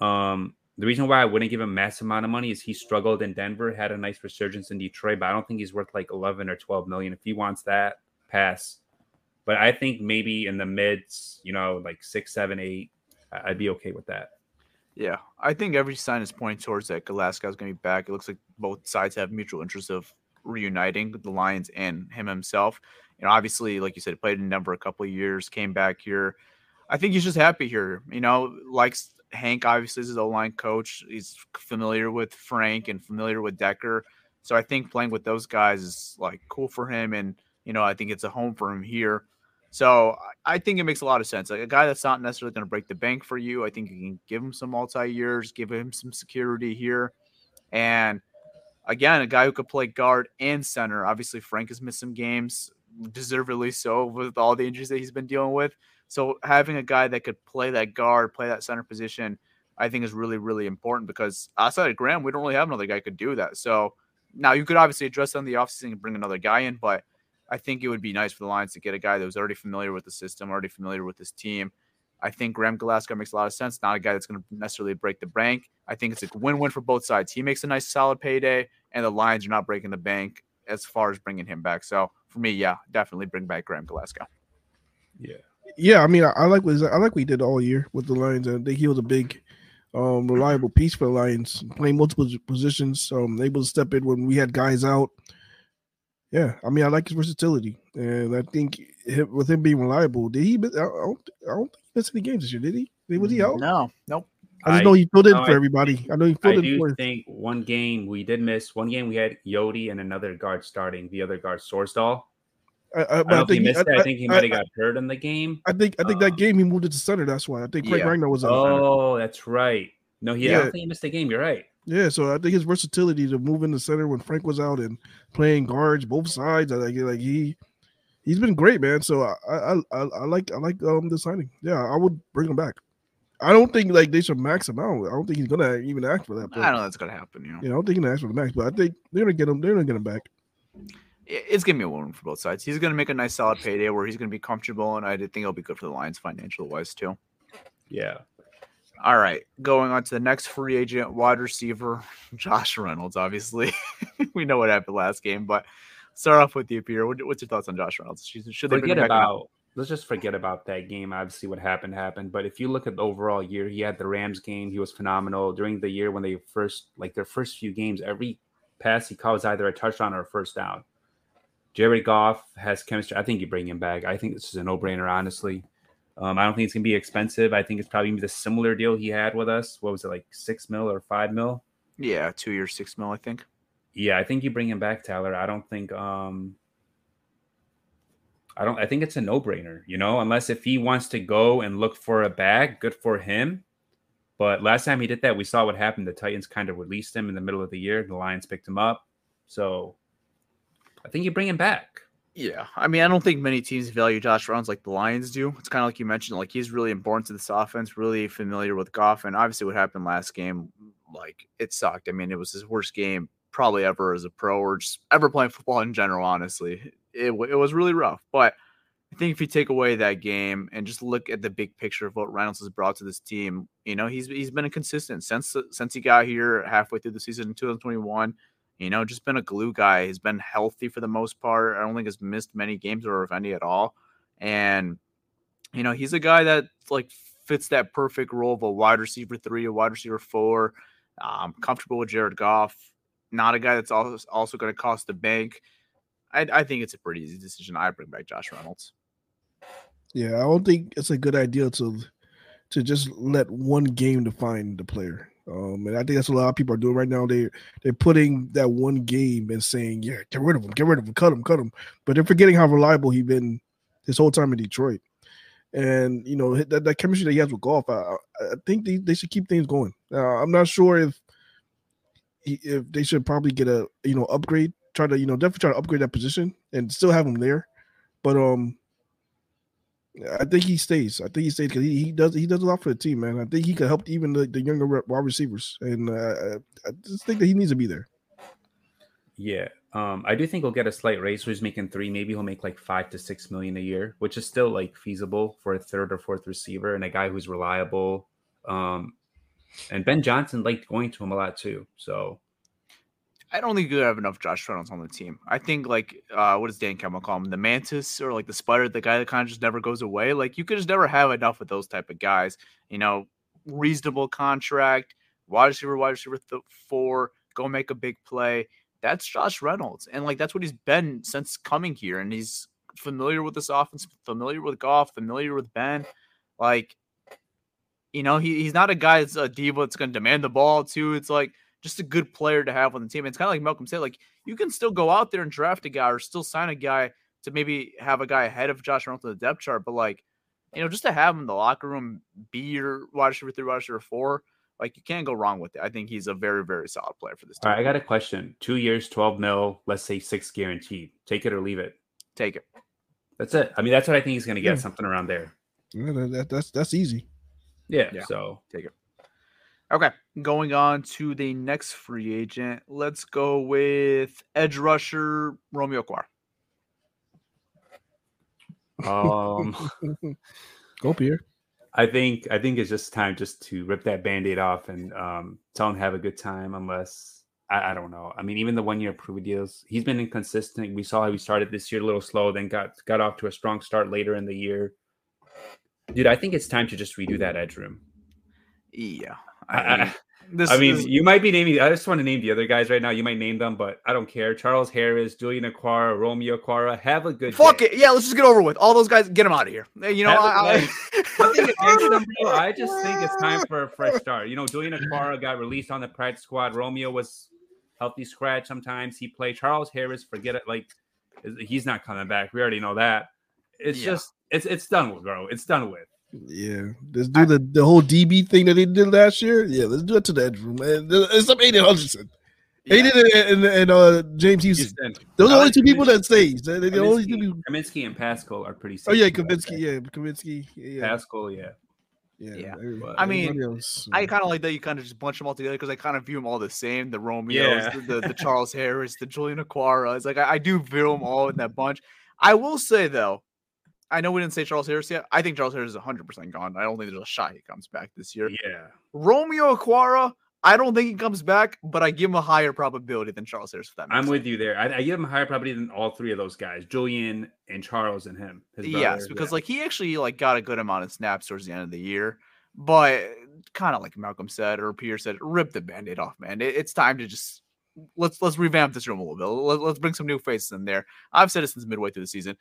Um, the reason why I wouldn't give him a massive amount of money is he struggled in Denver, had a nice resurgence in Detroit, but I don't think he's worth like 11 or 12 million. If he wants that, pass. But I think maybe in the mids, you know, like six, seven, eight, I'd be okay with that. Yeah, I think every sign is pointing towards that Glasgow's going to be back. It looks like both sides have mutual interest of reuniting the Lions and him himself. You know, obviously, like you said, played in Denver a couple of years, came back here. I think he's just happy here. You know, likes Hank. Obviously, is his O line coach. He's familiar with Frank and familiar with Decker. So I think playing with those guys is like cool for him, and you know, I think it's a home for him here. So I think it makes a lot of sense. Like a guy that's not necessarily going to break the bank for you. I think you can give him some multi years, give him some security here, and again, a guy who could play guard and center. Obviously, Frank has missed some games, deservedly so, with all the injuries that he's been dealing with. So having a guy that could play that guard, play that center position, I think is really, really important because outside of Graham, we don't really have another guy could do that. So now you could obviously address in the offseason and bring another guy in, but I think it would be nice for the Lions to get a guy that was already familiar with the system, already familiar with this team. I think Graham Glasgow makes a lot of sense. Not a guy that's going to necessarily break the bank. I think it's a win-win for both sides. He makes a nice, solid payday, and the Lions are not breaking the bank as far as bringing him back. So for me, yeah, definitely bring back Graham Glasgow. Yeah. Yeah, I mean, I, I like what I like what he did all year with the Lions. I think he was a big, um, reliable piece for the Lions, playing multiple positions, um, able to step in when we had guys out. Yeah, I mean, I like his versatility, and I think him, with him being reliable, did he? I don't, I don't think he missed any games this year. Did he? Was he out? No, nope. I just know he filled in no, for I- everybody. I know he I filled in do for. think one game we did miss. One game we had Yodi and another guard starting. The other guard, Sorsdal. I, I, I don't know if he missed that. I think he might have got hurt in the game. I think I think Um, that game he moved it to center. That's why I think Frank Yeah. Ragnow was out. Oh, that's right. No, he, I Yeah. don't think he missed the game. You're right. Yeah, so I think his versatility to move in the center when Frank was out and playing guards both sides, I like like he he's been great, man. So I I, I, I like I like um the signing. Yeah, I would bring him back. I don't think like they should max him out. I don't think he's gonna even ask for that. But, I don't know that's going to happen. You know, You know, I don't think he's gonna ask for the max, but I think they're gonna get him. They're gonna get him back. It's going to be a win for both sides. He's going to make a nice, solid payday where he's going to be comfortable, and I think it'll be good for the Lions financial wise too. Yeah. All right, going on to the next free agent wide receiver, Josh Reynolds. Obviously, we know what happened last game, but start off with you, Peter. What's your thoughts on Josh Reynolds? Should, should they bring forget him back or not? about let's just forget about that game. Obviously, what happened happened. But if you look at the overall year, he had the Rams game. He was phenomenal during the year when they first like their first few games. Every pass he caught was either a touchdown or a first down. Jared Goff has chemistry. I think you bring him back. I think this is a no brainer. Honestly, um, I don't think it's gonna be expensive. I think it's probably gonna be the similar deal he had with us. What was it like six mil or five mil? Yeah, two years, six mil, I think. Yeah, I think you bring him back, Tyler. I don't think um I don't I think it's a no-brainer, you know, unless if he wants to go and look for a bag, good for him. But last time he did that, we saw what happened. The Titans kind of released him in the middle of the year. The Lions picked him up. So I think you bring him back. Yeah, I mean, I don't think many teams value Josh Reynolds like the Lions do. It's kind of like you mentioned, like he's really important to this offense, really familiar with Goff, and obviously what happened last game, like it sucked. I mean, it was his worst game probably ever as a pro or just ever playing football in general. Honestly, it it was really rough. But I think if you take away that game and just look at the big picture of what Reynolds has brought to this team, you know, he's he's been consistent since since he got here halfway through the season in 2021. You know, just been a glue guy. He's been healthy for the most part. I don't think has missed many games or if any at all. And You know, he's a guy that like fits that perfect role of a wide receiver three, a wide receiver four. Um, comfortable with Jared Goff. Not a guy that's also also going to cost the bank. I, I think it's a pretty easy decision. I bring back Josh Reynolds. Yeah, I don't think it's a good idea to to just let one game define the player. Um, and I think that's what a lot of people are doing right now. They they're putting that one game and saying, "Yeah, get rid of him, get rid of him, cut him, cut him," but they're forgetting how reliable he's been his whole time in Detroit. And you know that, that chemistry that he has with Goff, I, I think they, they should keep things going. I'm not sure if if they should probably get a you know upgrade, try to you know definitely try to upgrade that position and still have him there. But um, I think he stays. I think he stays because he, he does he does a lot for the team, man. I think he could help even the, the younger wide receivers, and uh, I just think that he needs to be there. Yeah, um, I do think he'll get a slight raise. So he's making three. Maybe he'll make like five to six million a year, which is still like feasible for a third or fourth receiver and a guy who's reliable. Um, and Ben Johnson liked going to him a lot too. So I don't think you have enough Josh Reynolds on the team. I think like uh, what does Dan Campbell call him? The mantis or like the spider, the guy that kind of just never goes away. Like you could just never have enough of those type of guys. You know, reasonable contract, wide receiver, wide receiver th- four, go make a big play. That's Josh Reynolds, and like that's what he's been since coming here, and he's familiar with this offense, familiar with Goff, familiar with Ben. Like, you know, he, he's not a guy that's a diva that's going to demand the ball too. It's like just a good player to have on the team. It's kind of like Malcolm said, like you can still go out there and draft a guy or still sign a guy to maybe have a guy ahead of Josh Reynolds on the depth chart, but like, you know, just to have him in the locker room, be your wide receiver three, wide receiver four, like you can't go wrong with it. I think he's a very, very solid player for this team. All right, I got a question. Two years, 12 mil, let's say six guaranteed. Take it or leave it. Take it. That's it. I mean, that's what I think he's going to get, yeah. something around there. Yeah, that, that's that's easy. Yeah, yeah, so take it. Okay, going on to the next free agent. Let's go with edge rusher Romeo Okwara. Um, go Pierre. I think I think it's just time just to rip that band-aid off and um, tell him have a good time. Unless I, I don't know. I mean, even the one-year prove deals, he's been inconsistent. We saw how he started this year a little slow, then got got off to a strong start later in the year. Dude, I think it's time to just redo that edge room. Yeah, I, I, this I mean, is... you might be naming. I just want to name the other guys right now. You might name them, but I don't care. Charles Harris, Julian Okwara, Romeo Okwara. Have a good. Fuck day. it. Yeah, let's just get over with all those guys. Get them out of here. Eh, you know, I, I, them, I just think it's time for a fresh start. You know, Julian Okwara got released on the practice squad. Romeo was healthy scratch. Sometimes he played. Charles Harris, forget it. Like he's not coming back. We already know that. It's yeah. just it's it's done with, bro. It's done with. Yeah, let's do I, the, the whole DB thing that they did last year. Yeah, let's do it to the edge room, man. It's some Aidan Hutchinson. Yeah. Aidan and, and, and uh, James Houston. Houston. Those are the only two people that stays. They're, the only two people. Cominsky and Paschal are pretty. Oh yeah, Cominsky. Yeah, Cominsky. Yeah. Paschal. Yeah. Yeah, yeah. I mean, else, I kind of like that you kind of just bunch them all together because I kind of view them all the same. The Romeos, yeah. the, the, the, Charles Harris, the Julian Okwara. It's like I, I do view them all in that bunch. I will say though, I know we didn't say Charles Harris yet. I think Charles Harris is 100% gone. I don't think there's a shot he comes back this year. Yeah. Romeo Okwara, I don't think he comes back, but I give him a higher probability than Charles Harris. For that I'm sense. with you there. I, I, give him a higher probability than all three of those guys, Julian and Charles and him. yes, because yeah. like he actually like got a good amount of snaps towards the end of the year, but kind of like Malcolm said or Pierre said, rip the band-aid off, man. It, it's time to just let's let's revamp this room a little bit. Let, us bring some new faces in there. I've said it since midway through the season.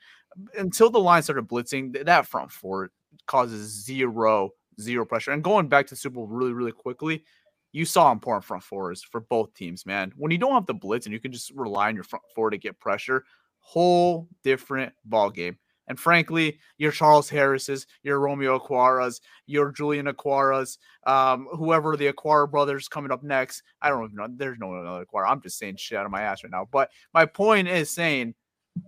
Until the line started blitzing, that front four causes zero zero pressure. And going back to the Super Bowl really really quickly, you saw important front fours for both teams, man. When you don't have the blitz and you can just rely on your front four to get pressure, whole different ball game. And frankly, your Charles Harris's, your Romeo Okwaras, your Julian Okwaras, um, whoever the Okwara brothers coming up next. I don't even know. There's no other Okwara. I'm just saying shit out of my ass right now. But my point is saying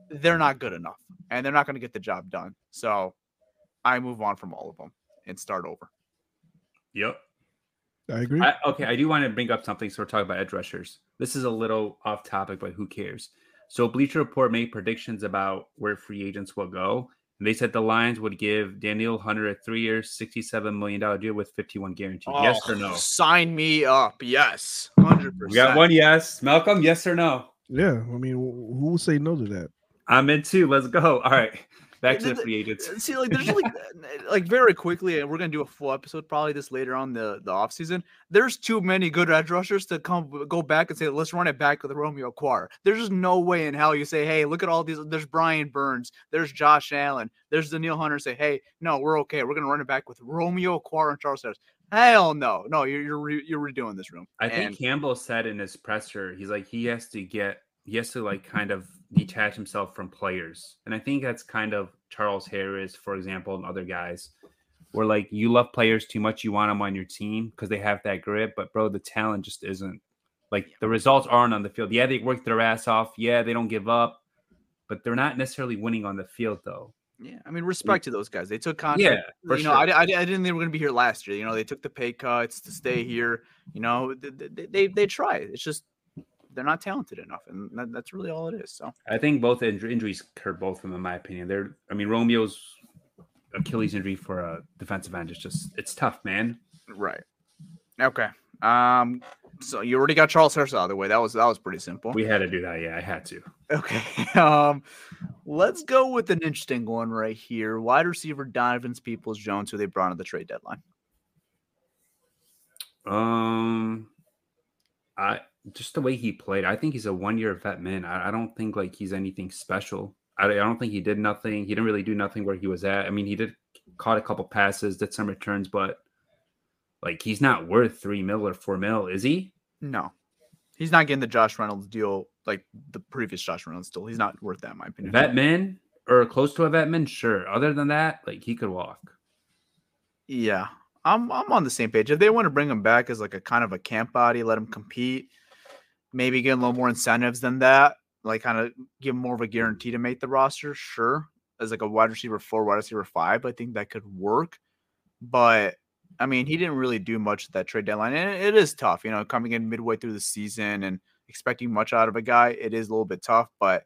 they're not good enough and they're not going to get the job done. So I move on from all of them and start over. Yep. I agree. I, okay, I do want to bring up something. So we're talking about edge rushers. This is a little off topic, but who cares? So Bleacher Report made predictions about where free agents will go. And they said the Lions would give Danielle Hunter a three year, $67 million deal with 51 guaranteed. Oh, yes or no? Sign me up. Yes. 100%. We got one yes. Malcolm, yes or no? Yeah. I mean, who will say no to that? I'm in too. Let's go. All right. Back to the free agents. Uh, see, like there's like like very quickly, and we're gonna do a full episode probably this later on the the off season. There's too many good edge rushers to come uh, go back and say let's run it back with Romeo Okwara. There's just no way in hell you say, hey, look at all these. There's Brian Burns. There's Josh Allen. There's Danielle Hunter. Say, hey, no, we're okay. We're gonna run it back with Romeo Okwara and Charles Harris. Hell no, no, you're you're, re- you're redoing this room. I think Campbell said in his presser, he's like he has to get he has to like mm-hmm. kind of detach himself from players. And I think that's kind of Charles Harris, for example, and other guys. Where like you love players too much, you want them on your team because they have that grip, but bro, the talent just isn't like the results aren't on the field. Yeah, they work their ass off. Yeah, they don't give up, but they're not necessarily winning on the field though. Yeah, I mean, respect to those guys. They took contract. Yeah, for you know, I, I, I didn't think they were going to be here last year. You know, they took the pay cuts to stay mm-hmm. here. You know, they, they, they try. It's just they're not talented enough, and that, that's really all it is. So I think both inj- injuries hurt both of them, in my opinion. They're, I mean, Romeo's Achilles injury for a defensive end is just, it's tough, man. right, okay. Um, so you already got Charles Harris out of the way. That was that was pretty simple. We had to do that. Yeah, I had to. Okay. Um, let's go with an interesting one right here. Wide receiver Donovan Peoples Jones, who they brought on the trade deadline. Um, I just the way he played, I think he's a one year vet man. I, I don't think like he's anything special. I, I don't think he did nothing. He didn't really do nothing where he was at. I mean, he did caught a couple passes, did some returns, but like he's not worth three mil or four mil, is he? No, he's not getting the Josh Reynolds deal like the previous Josh Reynolds deal. He's not worth that, in my opinion. Vet man or close to a vet man, sure. Other than that, like he could walk. Yeah, I'm I'm on the same page. If they want to bring him back as like a kind of a camp body, let him compete, maybe get a little more incentives than that, like kind of give more of a guarantee to make the roster. Sure, as like a wide receiver four, wide receiver five, I think that could work. But I mean, he didn't really do much at that trade deadline, and it is tough, you know, coming in midway through the season and expecting much out of a guy. It is a little bit tough, but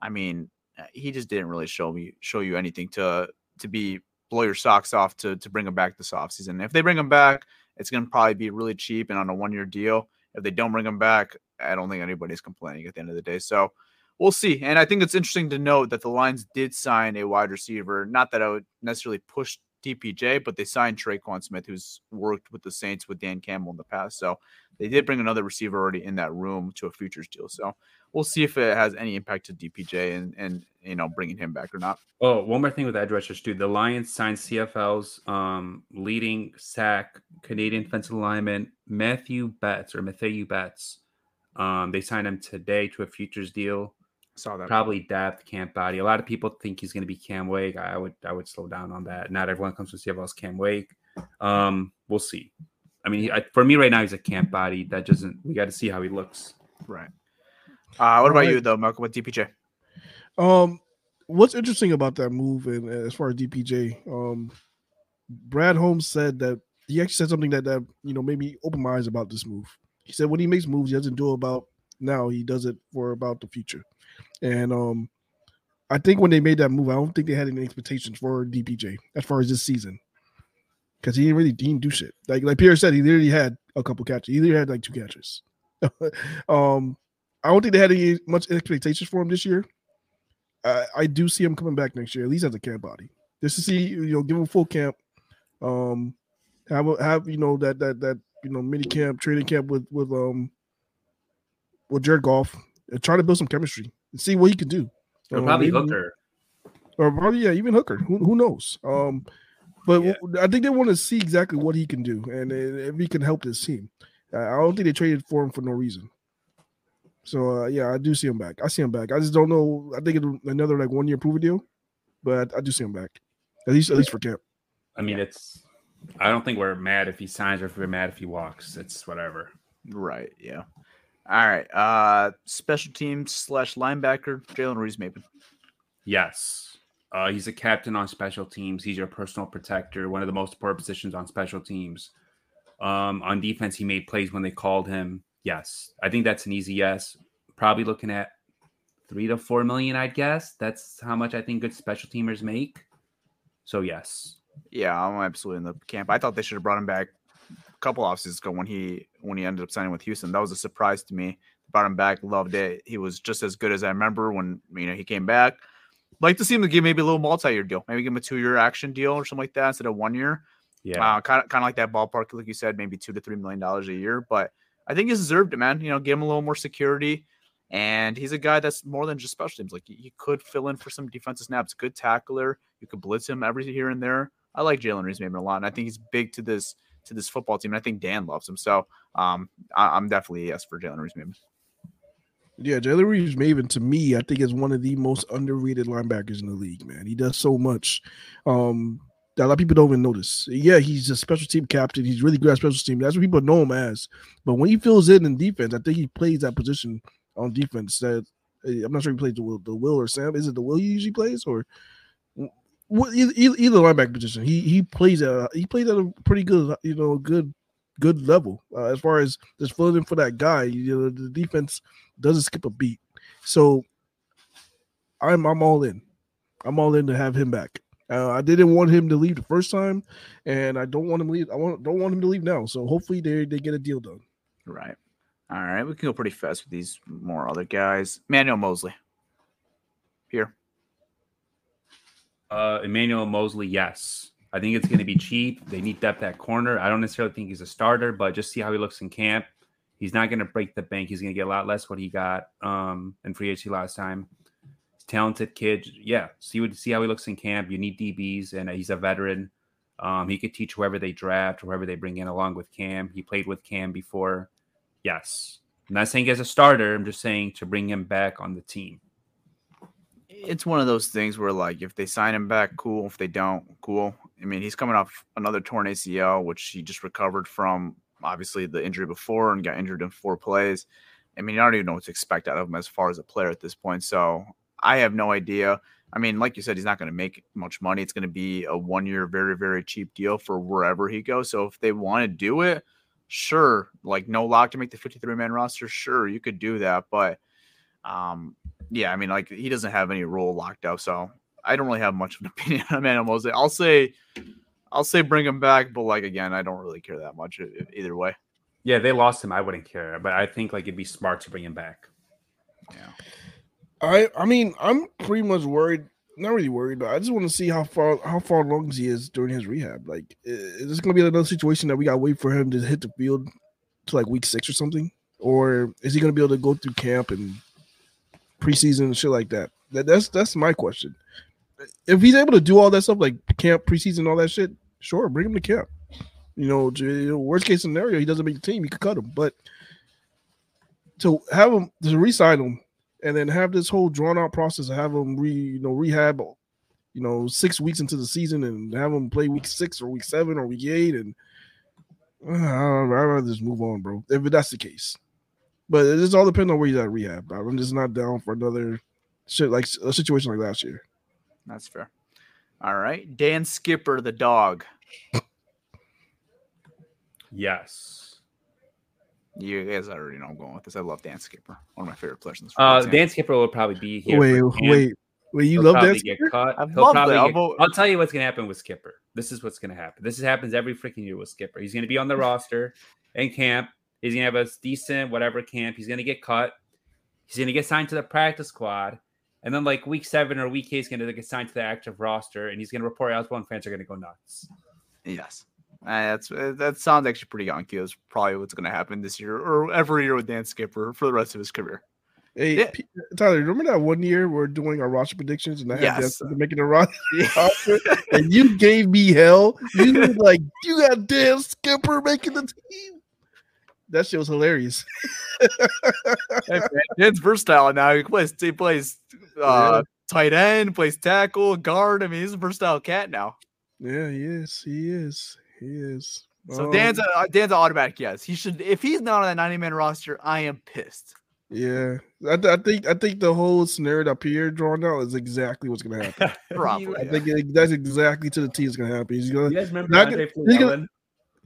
I mean, uh, he just didn't really show me show you anything to to be blow your socks off to to bring him back this offseason. If they bring him back, it's going to probably be really cheap and on a one year deal. If they don't bring him back, I don't think anybody's complaining at the end of the day. So we'll see. And I think it's interesting to note that the Lions did sign a wide receiver. Not that I would necessarily push DPJ, but they signed Tre'Quan Smith, who's worked with the Saints with Dan Campbell in the past. So they did bring another receiver already in that room to a futures deal. So we'll see if it has any impact to DPJ and and you know bringing him back or not. Oh, one more thing with edge rushers dude. The Lions signed CFL's um, leading sack Canadian defensive lineman Matthew Betts or Matthew Betts. Um, they signed him today to a futures deal. Saw that. Probably depth camp body. A lot of people think he's going to be Cam Wake. I would I would slow down on that. Not everyone comes to CFL's Cam Wake. Um, we'll see. I mean, he, I, for me right now, he's a camp body. That doesn't. We got to see how he looks. Right. Uh, what about Alright. you though, Malcolm? With DPJ? Um, what's interesting about that move, and uh, as far as DPJ, um, Brad Holmes said that he actually said something that that you know made me open my eyes about this move. He said when he makes moves, he doesn't do about now. He does it for about the future, and um, I think when they made that move, I don't think they had any expectations for DPJ as far as this season, because he didn't really he didn't do shit. Like like Pierre said, he literally had a couple catches. He literally had like two catches. um, I don't think they had any much expectations for him this year. I, I do see him coming back next year, at least as a camp body, just to see you know give him full camp, um, have have you know that that that you know mini camp training camp with with um with Jared Goff and try to build some chemistry and see what he can do. Or Um, probably maybe- Hooker. or probably yeah, even Hooker. Who, who knows? Um, but Yeah. w- I think they want to see exactly what he can do and if he can help this team. I I don't think they traded for him for no reason. So uh, yeah, I do see him back. I see him back. I just don't know. I think it's another like one year prove deal, but I, I do see him back. At least at least for camp. I mean, it's. I don't think we're mad if he signs or if we're mad if he walks. It's whatever. Right. Yeah. All right. Uh, special teams slash linebacker Jalen Reeves Maybin. Yes. Uh, he's a captain on special teams. He's your personal protector, one of the most important positions on special teams. Um, on defense, he made plays when they called him. Yes. I think that's an easy yes. Probably looking at three to four million, I'd guess. That's how much I think good special teamers make. So, yes. Yeah, I'm absolutely in the camp. I thought they should have brought him back a couple offseasons ago when he when he ended up signing with Houston. That was a surprise to me. Brought him back, loved it. He was just as good as I remember when you know he came back. like to see him to give maybe a little multi-year deal, maybe give him a two-year action deal or something like that instead of one year. Yeah. Uh, kind of kind of like that ballpark, like you said, maybe two to three million dollars a year. But I think he's deserved it, man. You know, give him a little more security. And he's a guy that's more than just special teams. Like he could fill in for some defensive snaps. Good tackler. You could blitz him every here and there. I like Jalen Reeves-Maybin a lot, and I think he's big to this to this football team. And I think Dan loves him. So um, I, am definitely a yes for Jalen Reeves-Maybin. Yeah, Jalen Reeves-Maybin to me, I think is one of the most underrated linebackers in the league. Man, he does so much. Um, that a lot of people don't even notice. Yeah, he's a special team captain. He's really good at special team. That's what people know him as. But when he fills in in defense, I think he plays that position on defense. That eh, I'm not sure he plays the will, the will or Sam. Is it the will he usually plays or either, either linebacker position? He he plays at he plays at a pretty good you know good good level uh, as far as just filling in for that guy. You know the defense doesn't skip a beat. So I'm I'm all in. I'm all in to have him back. Uh, I didn't want him to leave the first time, and I don't want him to leave. I want don't want him to leave now. So hopefully they they get a deal done. Right. All right. We can go pretty fast with these more other guys. Manuel Moseley. Here. Uh, Emmanuel Moseley, yes. I think it's going to be cheap. They need depth at corner. I don't necessarily think he's a starter, but just see how he looks in camp. He's not going to break the bank. He's going to get a lot less what he got um, in free agency last time talented kid. Yeah, see what see how he looks in camp. You need DBs, and he's a veteran. Um, he could teach whoever they draft, or whoever they bring in along with Cam. He played with Cam before. Yes, I'm not saying as a starter. I'm just saying to bring him back on the team. It's one of those things where, like, if they sign him back, cool. If they don't, cool. I mean, he's coming off another torn ACL, which he just recovered from. Obviously, the injury before and got injured in four plays. I mean, I don't even know what to expect out of him as far as a player at this point. So I have no idea. I mean, like you said, he's not going to make much money. It's going to be a one year, very, very cheap deal for wherever he goes. So if they want to do it, sure. Like no lock to make the 53 man roster, sure, you could do that. But um, yeah, I mean, like he doesn't have any role locked up. So I don't really have much of an opinion on Manuel Moseley. I'll say, I'll say bring him back. But like, again, I don't really care that much either way. Yeah, they lost him. I wouldn't care. But I think like it'd be smart to bring him back. Yeah. I I mean I'm pretty much worried. Not really worried, but I just want to see how far how far along he is during his rehab. Like, is this going to be another situation that we got to wait for him to hit the field to like week six or something, or is he going to be able to go through camp and preseason and shit like that? That that's that's my question. If he's able to do all that stuff like camp, preseason, all that shit, sure, bring him to camp. You know, worst case scenario, he doesn't make the team, you could cut him. But to have him to resign him and then have this whole drawn out process of have them re you know rehab you know six weeks into the season and have them play week six or week seven or week eight and uh, I'd rather just move on, bro. If that's the case, but it just all depends on where he's at rehab. Bro. I'm just not down for another shit like a situation like last year. That's fair. All right, Dan Skipper, the dog. yes. You guys already know I'm going with this. I love Dan Skipper, one of my favorite players in this. Uh, Dan Skipper will probably be here. Wait, wait, wait! You He'll love Dan Get Skipper? cut. I've He'll probably it. get- I've- I'll tell you what's going to happen with Skipper. This is what's going to happen. This happens every freaking year with Skipper. He's going to be on the roster in camp. He's going to have a decent whatever camp. He's going to get cut. He's going to get signed to the practice squad. And then, like week seven or week eight, he's going to get signed to the active roster, and he's going to report out. and fans are going to go nuts. Yes. Uh, that's uh, that sounds actually pretty on cue. It's probably what's going to happen this year or every year with Dan Skipper for the rest of his career. Hey, Yeah. P- Tyler, remember that one year we're doing our roster predictions and I had Dan Yes. Skipper making a roster, and you gave me hell. You were like, you got Dan Skipper making the team. That shit was hilarious. Dan's versatile now. He plays he plays uh, tight end, plays tackle, guard. I mean, he's a versatile cat now. Yeah, he is. He is. He is. So Um, Dan's a uh, Dan's an automatic yes. He should if he's not on that 90 man roster, I am pissed. Yeah, I, th- I think I think the whole scenario that Pierre drawn out is exactly what's gonna happen. Probably. I yeah. think it, that's exactly to the T is gonna happen. He's You gonna guys remember Andre gonna- he's gonna- Fluellen?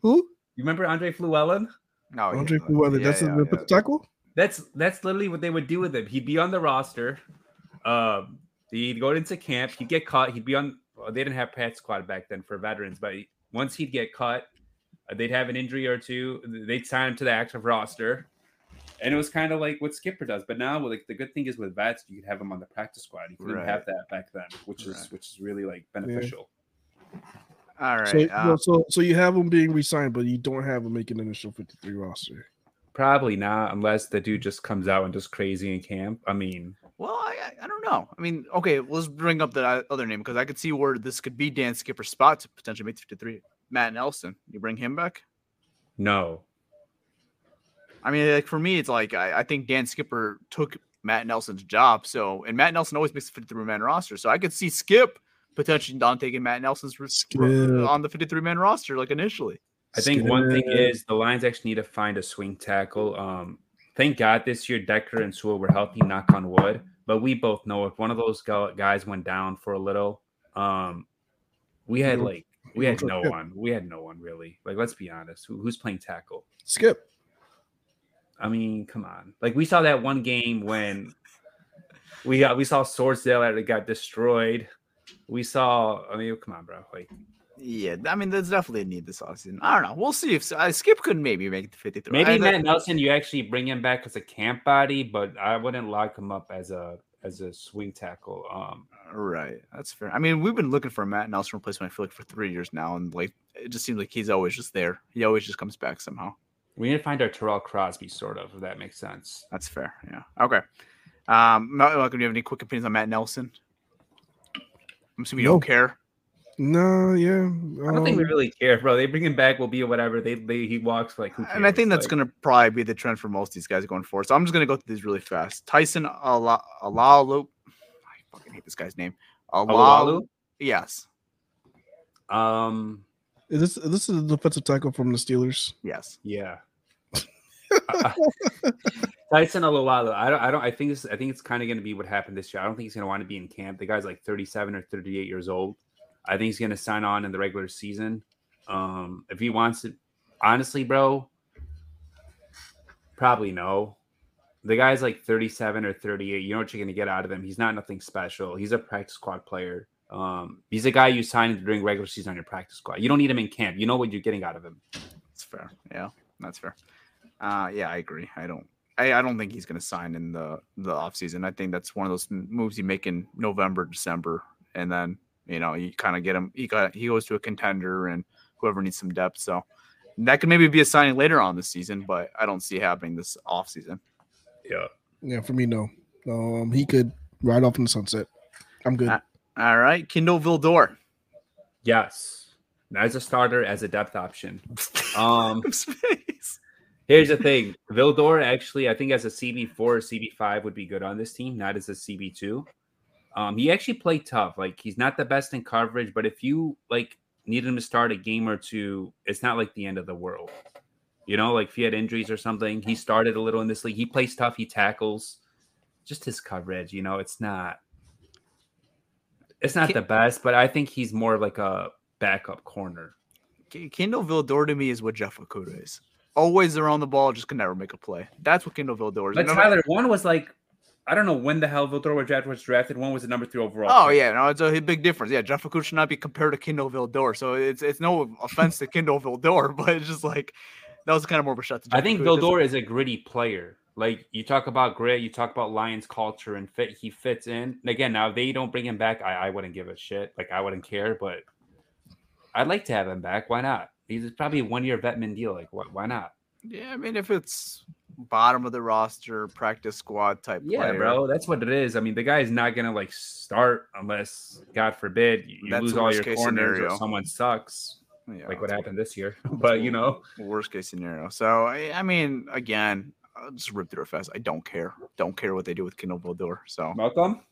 who? You remember Andre Fluellen? No, Andre yeah, Fluellen. yeah, that's yeah, the yeah. the tackle. That's that's literally what they would do with him. He'd be on the roster. Um, he'd go into camp. He'd get caught. He'd be on. Well, they didn't have Pat Squad back then for veterans, but he- once he'd get cut, uh, they'd have an injury or two. They'd sign him to the active roster, And it was kind of like what Skipper does. But now, like the good thing is with vets, you could have them on the practice squad. You couldn't Right. have that back then, which is which is really like beneficial. All right. So, you know, uh, so so you have him being re-signed, but you don't have him making an initial 53 roster. Probably not, unless the dude just comes out and just crazy in camp. I mean, well, I, I- I don't know. I mean, okay, let's bring up the uh, other name because I could see where this could be Dan Skipper's spot to potentially make 53. Matt Nelson. You bring him back? no. I mean, like for me, it's like I, I think Dan Skipper took Matt Nelson's job. So, and Matt Nelson always makes the 53 man roster. So I could see Skip potentially not taking Matt Nelson's ro- Skip. on the 53 man roster, like initially. I think one thing is the Lions actually need to find a swing tackle. Um, thank God this year Decker and Sewell were healthy, knock on wood. But we both know if one of those guys went down for a little, um, we had like we had no Yeah. one. We had no one really. Like let's be honest, Who, who's playing tackle? Skip. I mean, come on. Like we saw that one game when we got we saw Sorsdal that got destroyed. We saw. I mean, come on, bro. Like Yeah, I mean, there's definitely a need this offseason. I don't know. We'll see if uh, Skip could maybe make it the 53. maybe I- Matt Nelson, you actually bring him back as a camp body, but I wouldn't lock him up as a as a swing tackle. Um, Right, that's fair. I mean, we've been looking for a Matt Nelson replacement. I feel like for three years now, and like it just seems like he's always just there. He always just comes back somehow. we need to find our Tyrell Crosby, sort of, if that makes sense. That's fair. Yeah. Okay. Um, Mal- Malcolm, do you have any quick opinions on Matt Nelson? I'm assuming you don't care. No, yeah. I don't think we um, really care, bro. They bring him back, we'll be whatever. They, they he walks like who And I think that's Like, going to probably be the trend for most of these guys going forward. So I'm just going to go through these really fast. Tyson Ala- Alalu. I fucking hate this guy's name. Alalu. Alalu? Yes. Um, Is this this is a defensive tackle from the Steelers. Yes. yeah. Uh, Tyson Alualu. I don't. I don't. I think this. I think it's kind of going to be what happened this year. I don't think he's going to want to be in camp. The guy's like 37 or 38 years old. I think he's going to sign on in the regular season. Um, if he wants it, honestly, bro, probably no. The guy's like 37 or 38. You know what you're going to get out of him. He's not nothing special. He's a practice squad player. Um, he's a guy you sign during regular season on your practice squad. You don't need him in camp. You know what you're getting out of him. That's fair. Yeah, that's fair. Uh, yeah, I agree. I don't. I, I don't think he's going to sign in the the offseason. I think that's one of those moves you make in November, December, and then you know you kind of get him. He got he goes to a contender and whoever needs some depth. So that could maybe be a signing later on this season, but I don't see it happening this offseason. Yeah. Yeah, for me, no. Um, he could ride off in the sunset. I'm good. Uh, All right, Kindle Vildor. Yes. As a starter, as a depth option. Um, Space. Here's the thing: Vildor actually, I think as a CB four or CB five would be good on this team, not as a CB two. Um, he actually played tough. Like he's not the best in coverage, but if you like need him to start a game or two, it's not like the end of the world. You know, like if he had injuries or something, he started a little in this league. He plays tough. He tackles. Just his coverage, you know, it's not. It's not the best, but I think he's more like a backup corner. K- Kindle Vildor to me is what Jeff Okudah is. Always around the ball, just can never make a play. That's what Kindle Vildor is. But And I'm- Tyler, one was like, I don't know when the hell Vildor was drafted, was drafted. One was the number three overall. Oh yeah, no, it's a big difference. Yeah, Jeff Okudah should not be compared to Kindle Vildor. So it's it's no offense to Kindle Vildor, but it's just like that was kind of more of a shot. To I think Okudah 'cause- Vildor is a gritty player. Like you talk about grit, you talk about Lions culture and fit. He fits in. And again, now if they don't bring him back, I, I wouldn't give a shit. Like I wouldn't care, but I'd like to have him back. Why not? He's probably a one year vetman deal. Like why, why not? Yeah, I mean, if it's bottom of the roster, practice squad type Yeah, player, bro, that's what it is. I mean, the guy is not gonna like start unless, God forbid, you, you lose all your corners scenario. or someone sucks, Yeah, like what happened this year. but you know, worst case scenario. So I, I mean, again, I'll just rip through a fast. I don't care. Don't care what they do with Kindle Vildor. So Malcolm.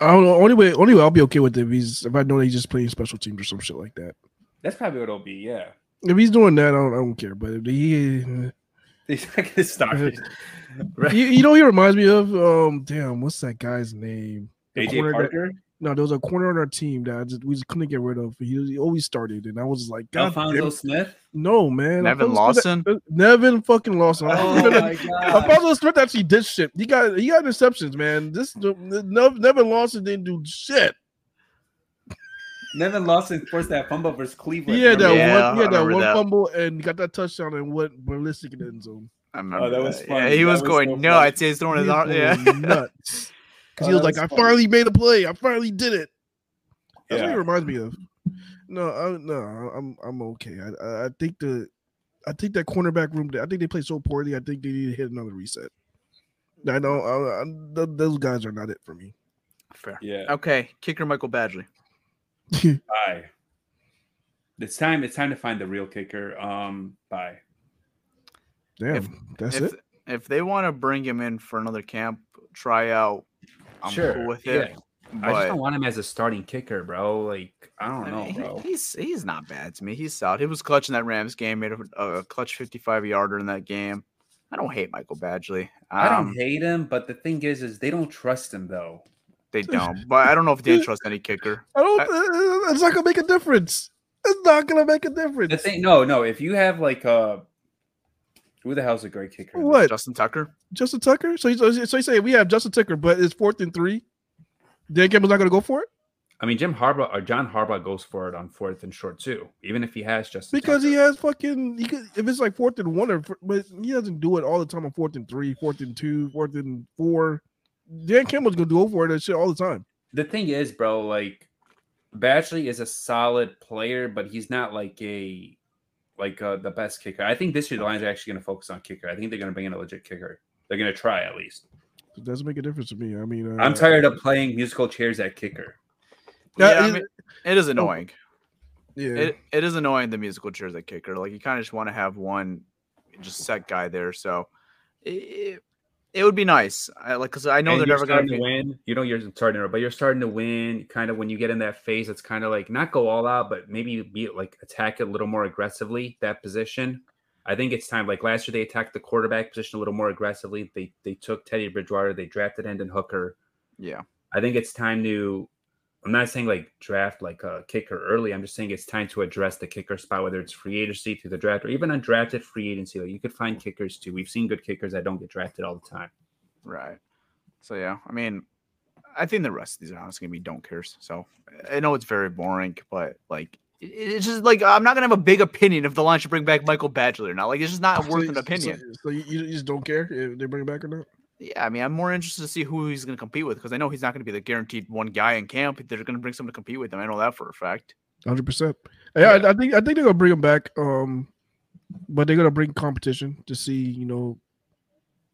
I don't know. Only way, only way I'll be okay with it if he's if I know that he's just playing special teams or some shit like that. That's probably what it'll be. Yeah. If he's doing that, I don't, I don't care. But if he, He's not gonna start. right. you, you know, he reminds me of um, damn, what's that guy's name? AJ corner that- Parker, no, there was a corner on our team that I just, we just couldn't get rid of. He, he always started, and I was like, God, Alphonso damn- Smith. no, man, Nevin Alphonso Smith- Lawson? Nevin fucking Lawson. Oh my god. Alphonso Smith actually did shit. He got he got interceptions, man. This Nev- Nevin Lawson didn't do shit. Nevin Lawson forced that fumble versus Cleveland. Yeah, that Yeah, one, he had that one that. fumble and got that touchdown and went ballistic in the end zone. I oh, remember Oh, that was Yeah, he That was was going so nuts. say He's throwing his He arm. Yeah. going nuts. Because Oh, he was oh, like, was I funny. finally made a play. I finally did it. That's what Yeah. he reminds me of. No, I, no, I'm I'm okay. I, I I think the I think that cornerback room. I think they played so poorly. I think they need to hit another reset. I know I, I, those guys are not it for me. Fair. Yeah. Okay, kicker Michael Badgley. Bye. It's time. It's time to find the real kicker. Um, bye. Damn, If- that's if it. if they want to bring him in for another camp tryout, I'm Sure, cool with yeah. it. I just don't want him as a starting kicker, bro. Like I I don't know, mean, he- bro. he's he's not bad to me. He's solid. He was clutch in that Rams game. Made a, a clutch 55 yarder in that game. I don't hate Michael Badgley. I don't Um, hate him, but the thing is, is they don't trust him though. They don't. But I don't know if they trust any kicker. I don't. uh, it's not gonna make a difference. It's not gonna make a difference. The thing, no, no. If you have like uh who the hell's a great kicker? What? Justin Tucker. Justin Tucker? So, you- so you say we have Justin Tucker, but it's fourth and three. Dan Campbell's not gonna go for it I mean, Jim Harbaugh or John Harbaugh goes for it on fourth and short too, even if he has Justin. because Tucker. he has fucking. He could, if it's like fourth and one, or but he doesn't do it all the time on fourth and three, fourth and two, fourth and four. Dan Campbell's gonna go for it and shit all the time. the thing is, bro, like Badgley is a solid player, but he's not like a like uh, the best kicker. I think this year the Lions are actually going to focus on kicker. I think they're going to bring in a legit kicker. They're going to try at least. It doesn't make a difference to me. I mean, uh, I'm tired of playing musical chairs at kicker. Yeah, Yeah, I mean, it is annoying. Yeah, It it is annoying the musical chairs at kicker. Like you kind of just want to have one just set guy there. So it, it would be nice. I, like because I know And they're never going to win. You know you're starting to, but you're starting to win. Kind of when you get in that phase, it's kind of like not go all out, but maybe be like attack it a little more aggressively. That position, I think it's time. Like last year, they attacked the quarterback position a little more aggressively. They they took Teddy Bridgewater. They drafted Hendon Hooker. Yeah. I think it's time to. I'm not saying like draft like a kicker early. I'm just saying it's time to address the kicker spot, whether it's free agency through the draft or even undrafted free agency. Like you could find kickers too. We've seen good kickers that don't get drafted all the time. Right. So yeah, I mean, I think the rest of these are honestly gonna be don't cares. So I know it's very boring, but like it's just like I'm not gonna have a big opinion if the line should bring back Michael Badgley or not. Like it's just not worth So- an so- opinion. So, you, you just don't care if they bring it back or not. Yeah, I mean, I'm more interested to see who he's gonna compete with because I know he's not gonna be the guaranteed one guy in camp. They're gonna bring someone to compete with him. I know that for a fact. Hundred percent. Yeah, I, I think I think they're gonna bring him back. Um, but they're gonna bring competition to see, you know,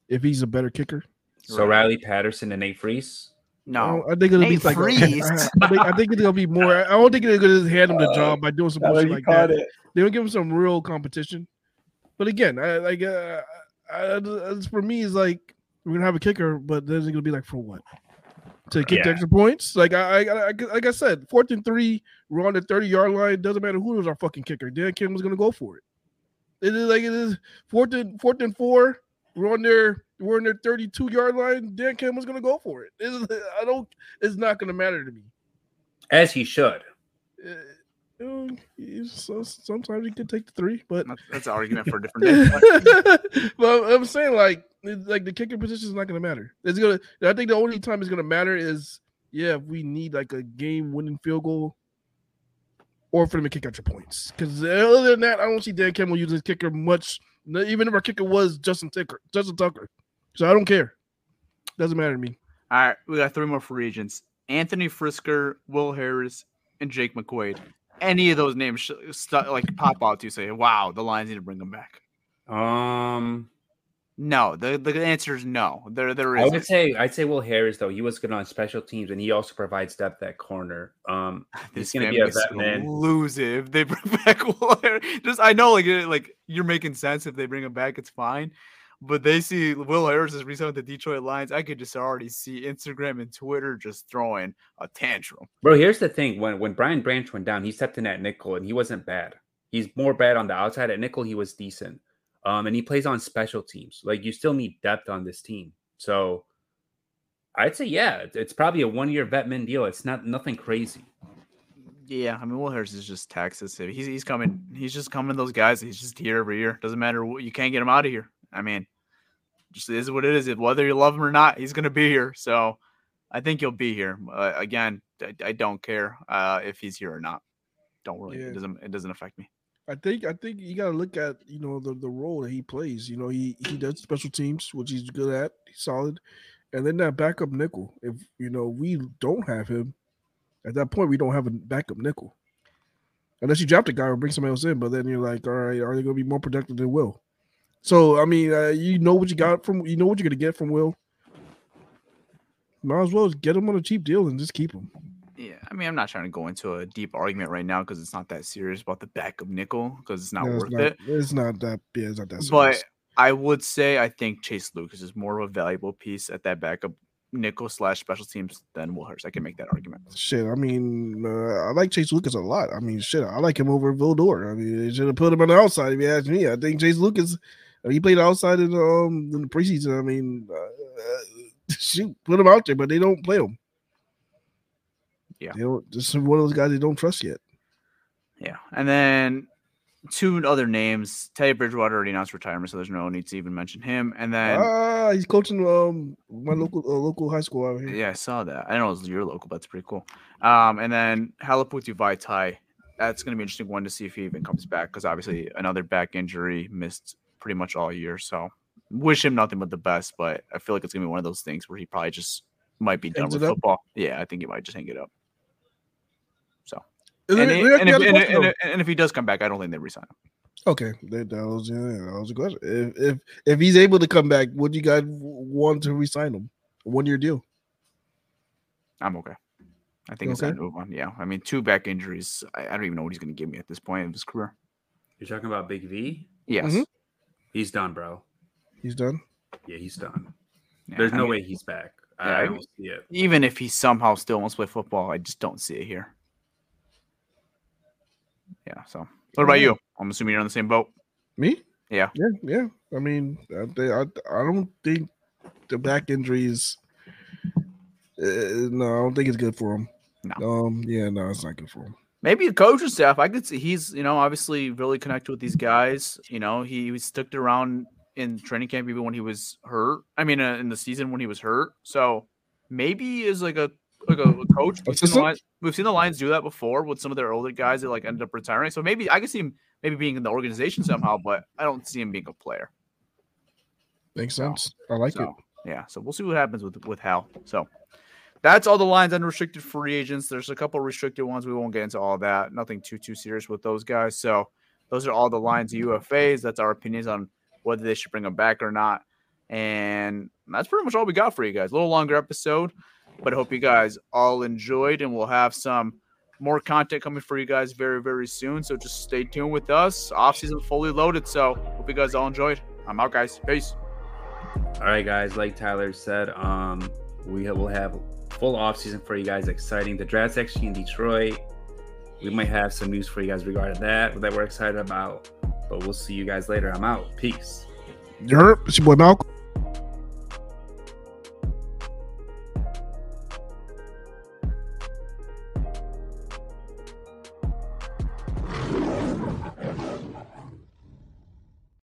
if he's a better kicker. So Riley Patterson and Nate Freese. No, I think it'll be like. Freese. I, think, I think it's gonna be more. I don't think they're gonna hand him the Uh, job by doing some Now bullshit like that. it. They don't give him some real competition. But again, I like. Uh, I, I, for me, is like we're gonna have a kicker, but then it's gonna be like for what? To kick the Yeah. extra points? Like I, I, I, like I said, fourth and three, we're on the thirty yard line. Doesn't matter who is our fucking kicker. Dan Campbell's gonna go for it. It is like it is fourth and fourth and four. We're on their we're on their thirty two yard line. Dan Campbell's gonna go for it. It's, I don't. It's not gonna matter to me. As he should. Uh, you know, so, sometimes you can take the three, but That's- that's an argument for a different day. but I'm saying like it's like the kicker position is not going to matter. It's gonna. I think the only time it's going to matter is yeah if we need like a game winning field goal, or for them to kick out your points. Because other than that, I don't see Dan Campbell using his kicker much. Even if our kicker was Justin Tucker, Justin Tucker, so I don't care. Doesn't matter to me. All right, we got three more free agents: Anthony Frisker, Will Harris, and Jake McQuaide. Any of those names sh- stu- like pop out to you, say, "Wow, the Lions need to bring them back." Um, No, the the answer is no. There, there I would say I'd say Will Harris though. He was good on special teams, and he also provides depth at corner. Um, he's be a family's vet man. gonna it if they bring back Will Harris. Just I know, like, like you're making sense if they bring him back, it's fine. But they see Will Harris is re-signed with the Detroit Lions. I could just already see Instagram and Twitter just throwing a tantrum. Bro, here's the thing: when when Brian Branch went down, he stepped in at nickel, and he wasn't bad. He's more bad on the outside. At nickel, he was decent. Um, and he plays on special teams. Like you still need depth on this team. So I'd say yeah, it's- it's probably a one year vet min deal. It's not nothing crazy. Yeah, I mean, Will Harris is just Texas. He's he's coming. He's just coming. Those guys. He's just here every year. Doesn't matter. what You can't get him out of here. I mean, just is what it is. Whether you love him or not, he's gonna be here. So I think he'll be here. Uh, again, I, I don't care uh, if he's here or not. Don't really. Yeah. It doesn't. It doesn't affect me. I think I think you got to look at you know the, the role that he plays. You know, he he does special teams, which he's good at. He's solid, and then that backup nickel. If you know we don't have him, at that point we don't have a backup nickel, unless you draft a guy or bring somebody else in. But then you're like, all right, are they going to be more productive than Will? So I mean, uh, you know what you got from you know what you're going to get from Will. Might as well just get him on a cheap deal and just keep him. Yeah, I mean, I'm not trying to go into a deep argument right now because it's not that serious about the backup nickel because it's not No, worth it's not, it. It's not that. Yeah, it's not that. But serious. I would say I think Chase Lucas is more of a valuable piece at that backup nickel slash special teams than Will Harris. I can make that argument. Shit, I mean, uh, I like Chase Lucas a lot. I mean, shit, I like him over Vildor. I mean, they should have put him on the outside if you ask me. I think Chase Lucas, uh, he played outside in um in the preseason. I mean, uh, uh, shoot, put him out there, but they don't play him. Yeah. they don't. Just one of those guys they don't trust yet. Yeah, and then two other names. Teddy Bridgewater already announced retirement, so there's no need to even mention him. And then Ah, he's coaching um my local uh, local high school out here. Yeah, I saw that. I don't know it was your local, but that's pretty cool. Um, and then Halaputu Vaitai. That's going to be an interesting one to see if he even comes back because obviously another back injury missed pretty much all year. So wish him nothing but the best, but I feel like it's going to be one of those things where he probably just might be done Hangs with it up? football. Yeah, I think he might just hang it up. So, And and, it- and if, and, question, if- and if he does come back, I don't think they resign him. Okay, that, that was yeah, that was a question. If if if he's able to come back, would you guys want to resign him? One year deal. I'm okay. I think it's Okay. time to move on. Yeah, I mean, two back injuries. I, I don't even know what he's going to give me at this point of his career. You're talking about Big V? Yes. Mhm. He's done, bro. He's done. Yeah, he's done. Yeah, There's I no mean, way he's back. Yeah, I I- don't see it. even if he somehow still wants to play football, I just don't see it here. Yeah. So, what about you? I'm assuming you're on the same boat. Me? Yeah. Yeah, yeah. I mean, I, I, I don't think the back injuries. Uh, no, I don't think it's good for him. No. Um. Yeah. No, it's not good for him. Maybe a coaching staff. I could see he's, you know, obviously really connected with these guys. You know, he, he stuck around in training camp even when he was hurt. I mean, uh, in the season when he was hurt. So maybe he is like a like a, a coach. We've seen? Lions, we've seen the Lions do that before with some of their older guys that like ended up retiring. So maybe I can see him maybe being in the organization somehow, but I don't see him being a player. Makes sense. I like it. Yeah, so we'll see what happens with with Hal. So that's all the lines unrestricted free agents. There's a couple restricted ones. We won't get into all that. Nothing too too serious with those guys. So those are all the lines UFAs. That's our opinions on whether they should bring them back or not. And that's pretty much all we got for you guys. A little longer episode, but I hope you guys all enjoyed, and we'll have some more content coming for you guys very very soon. So just stay tuned with us. Off season fully loaded. So hope you guys all enjoyed. I'm out, guys. Peace. All right, guys. Like Tyler said, um, we will have full off season for you guys. Exciting. The draft's actually in Detroit. We might have some news for you guys regarding that that we're excited about. But we'll see you guys later. I'm out. Peace. You heard? It's your boy Malcolm.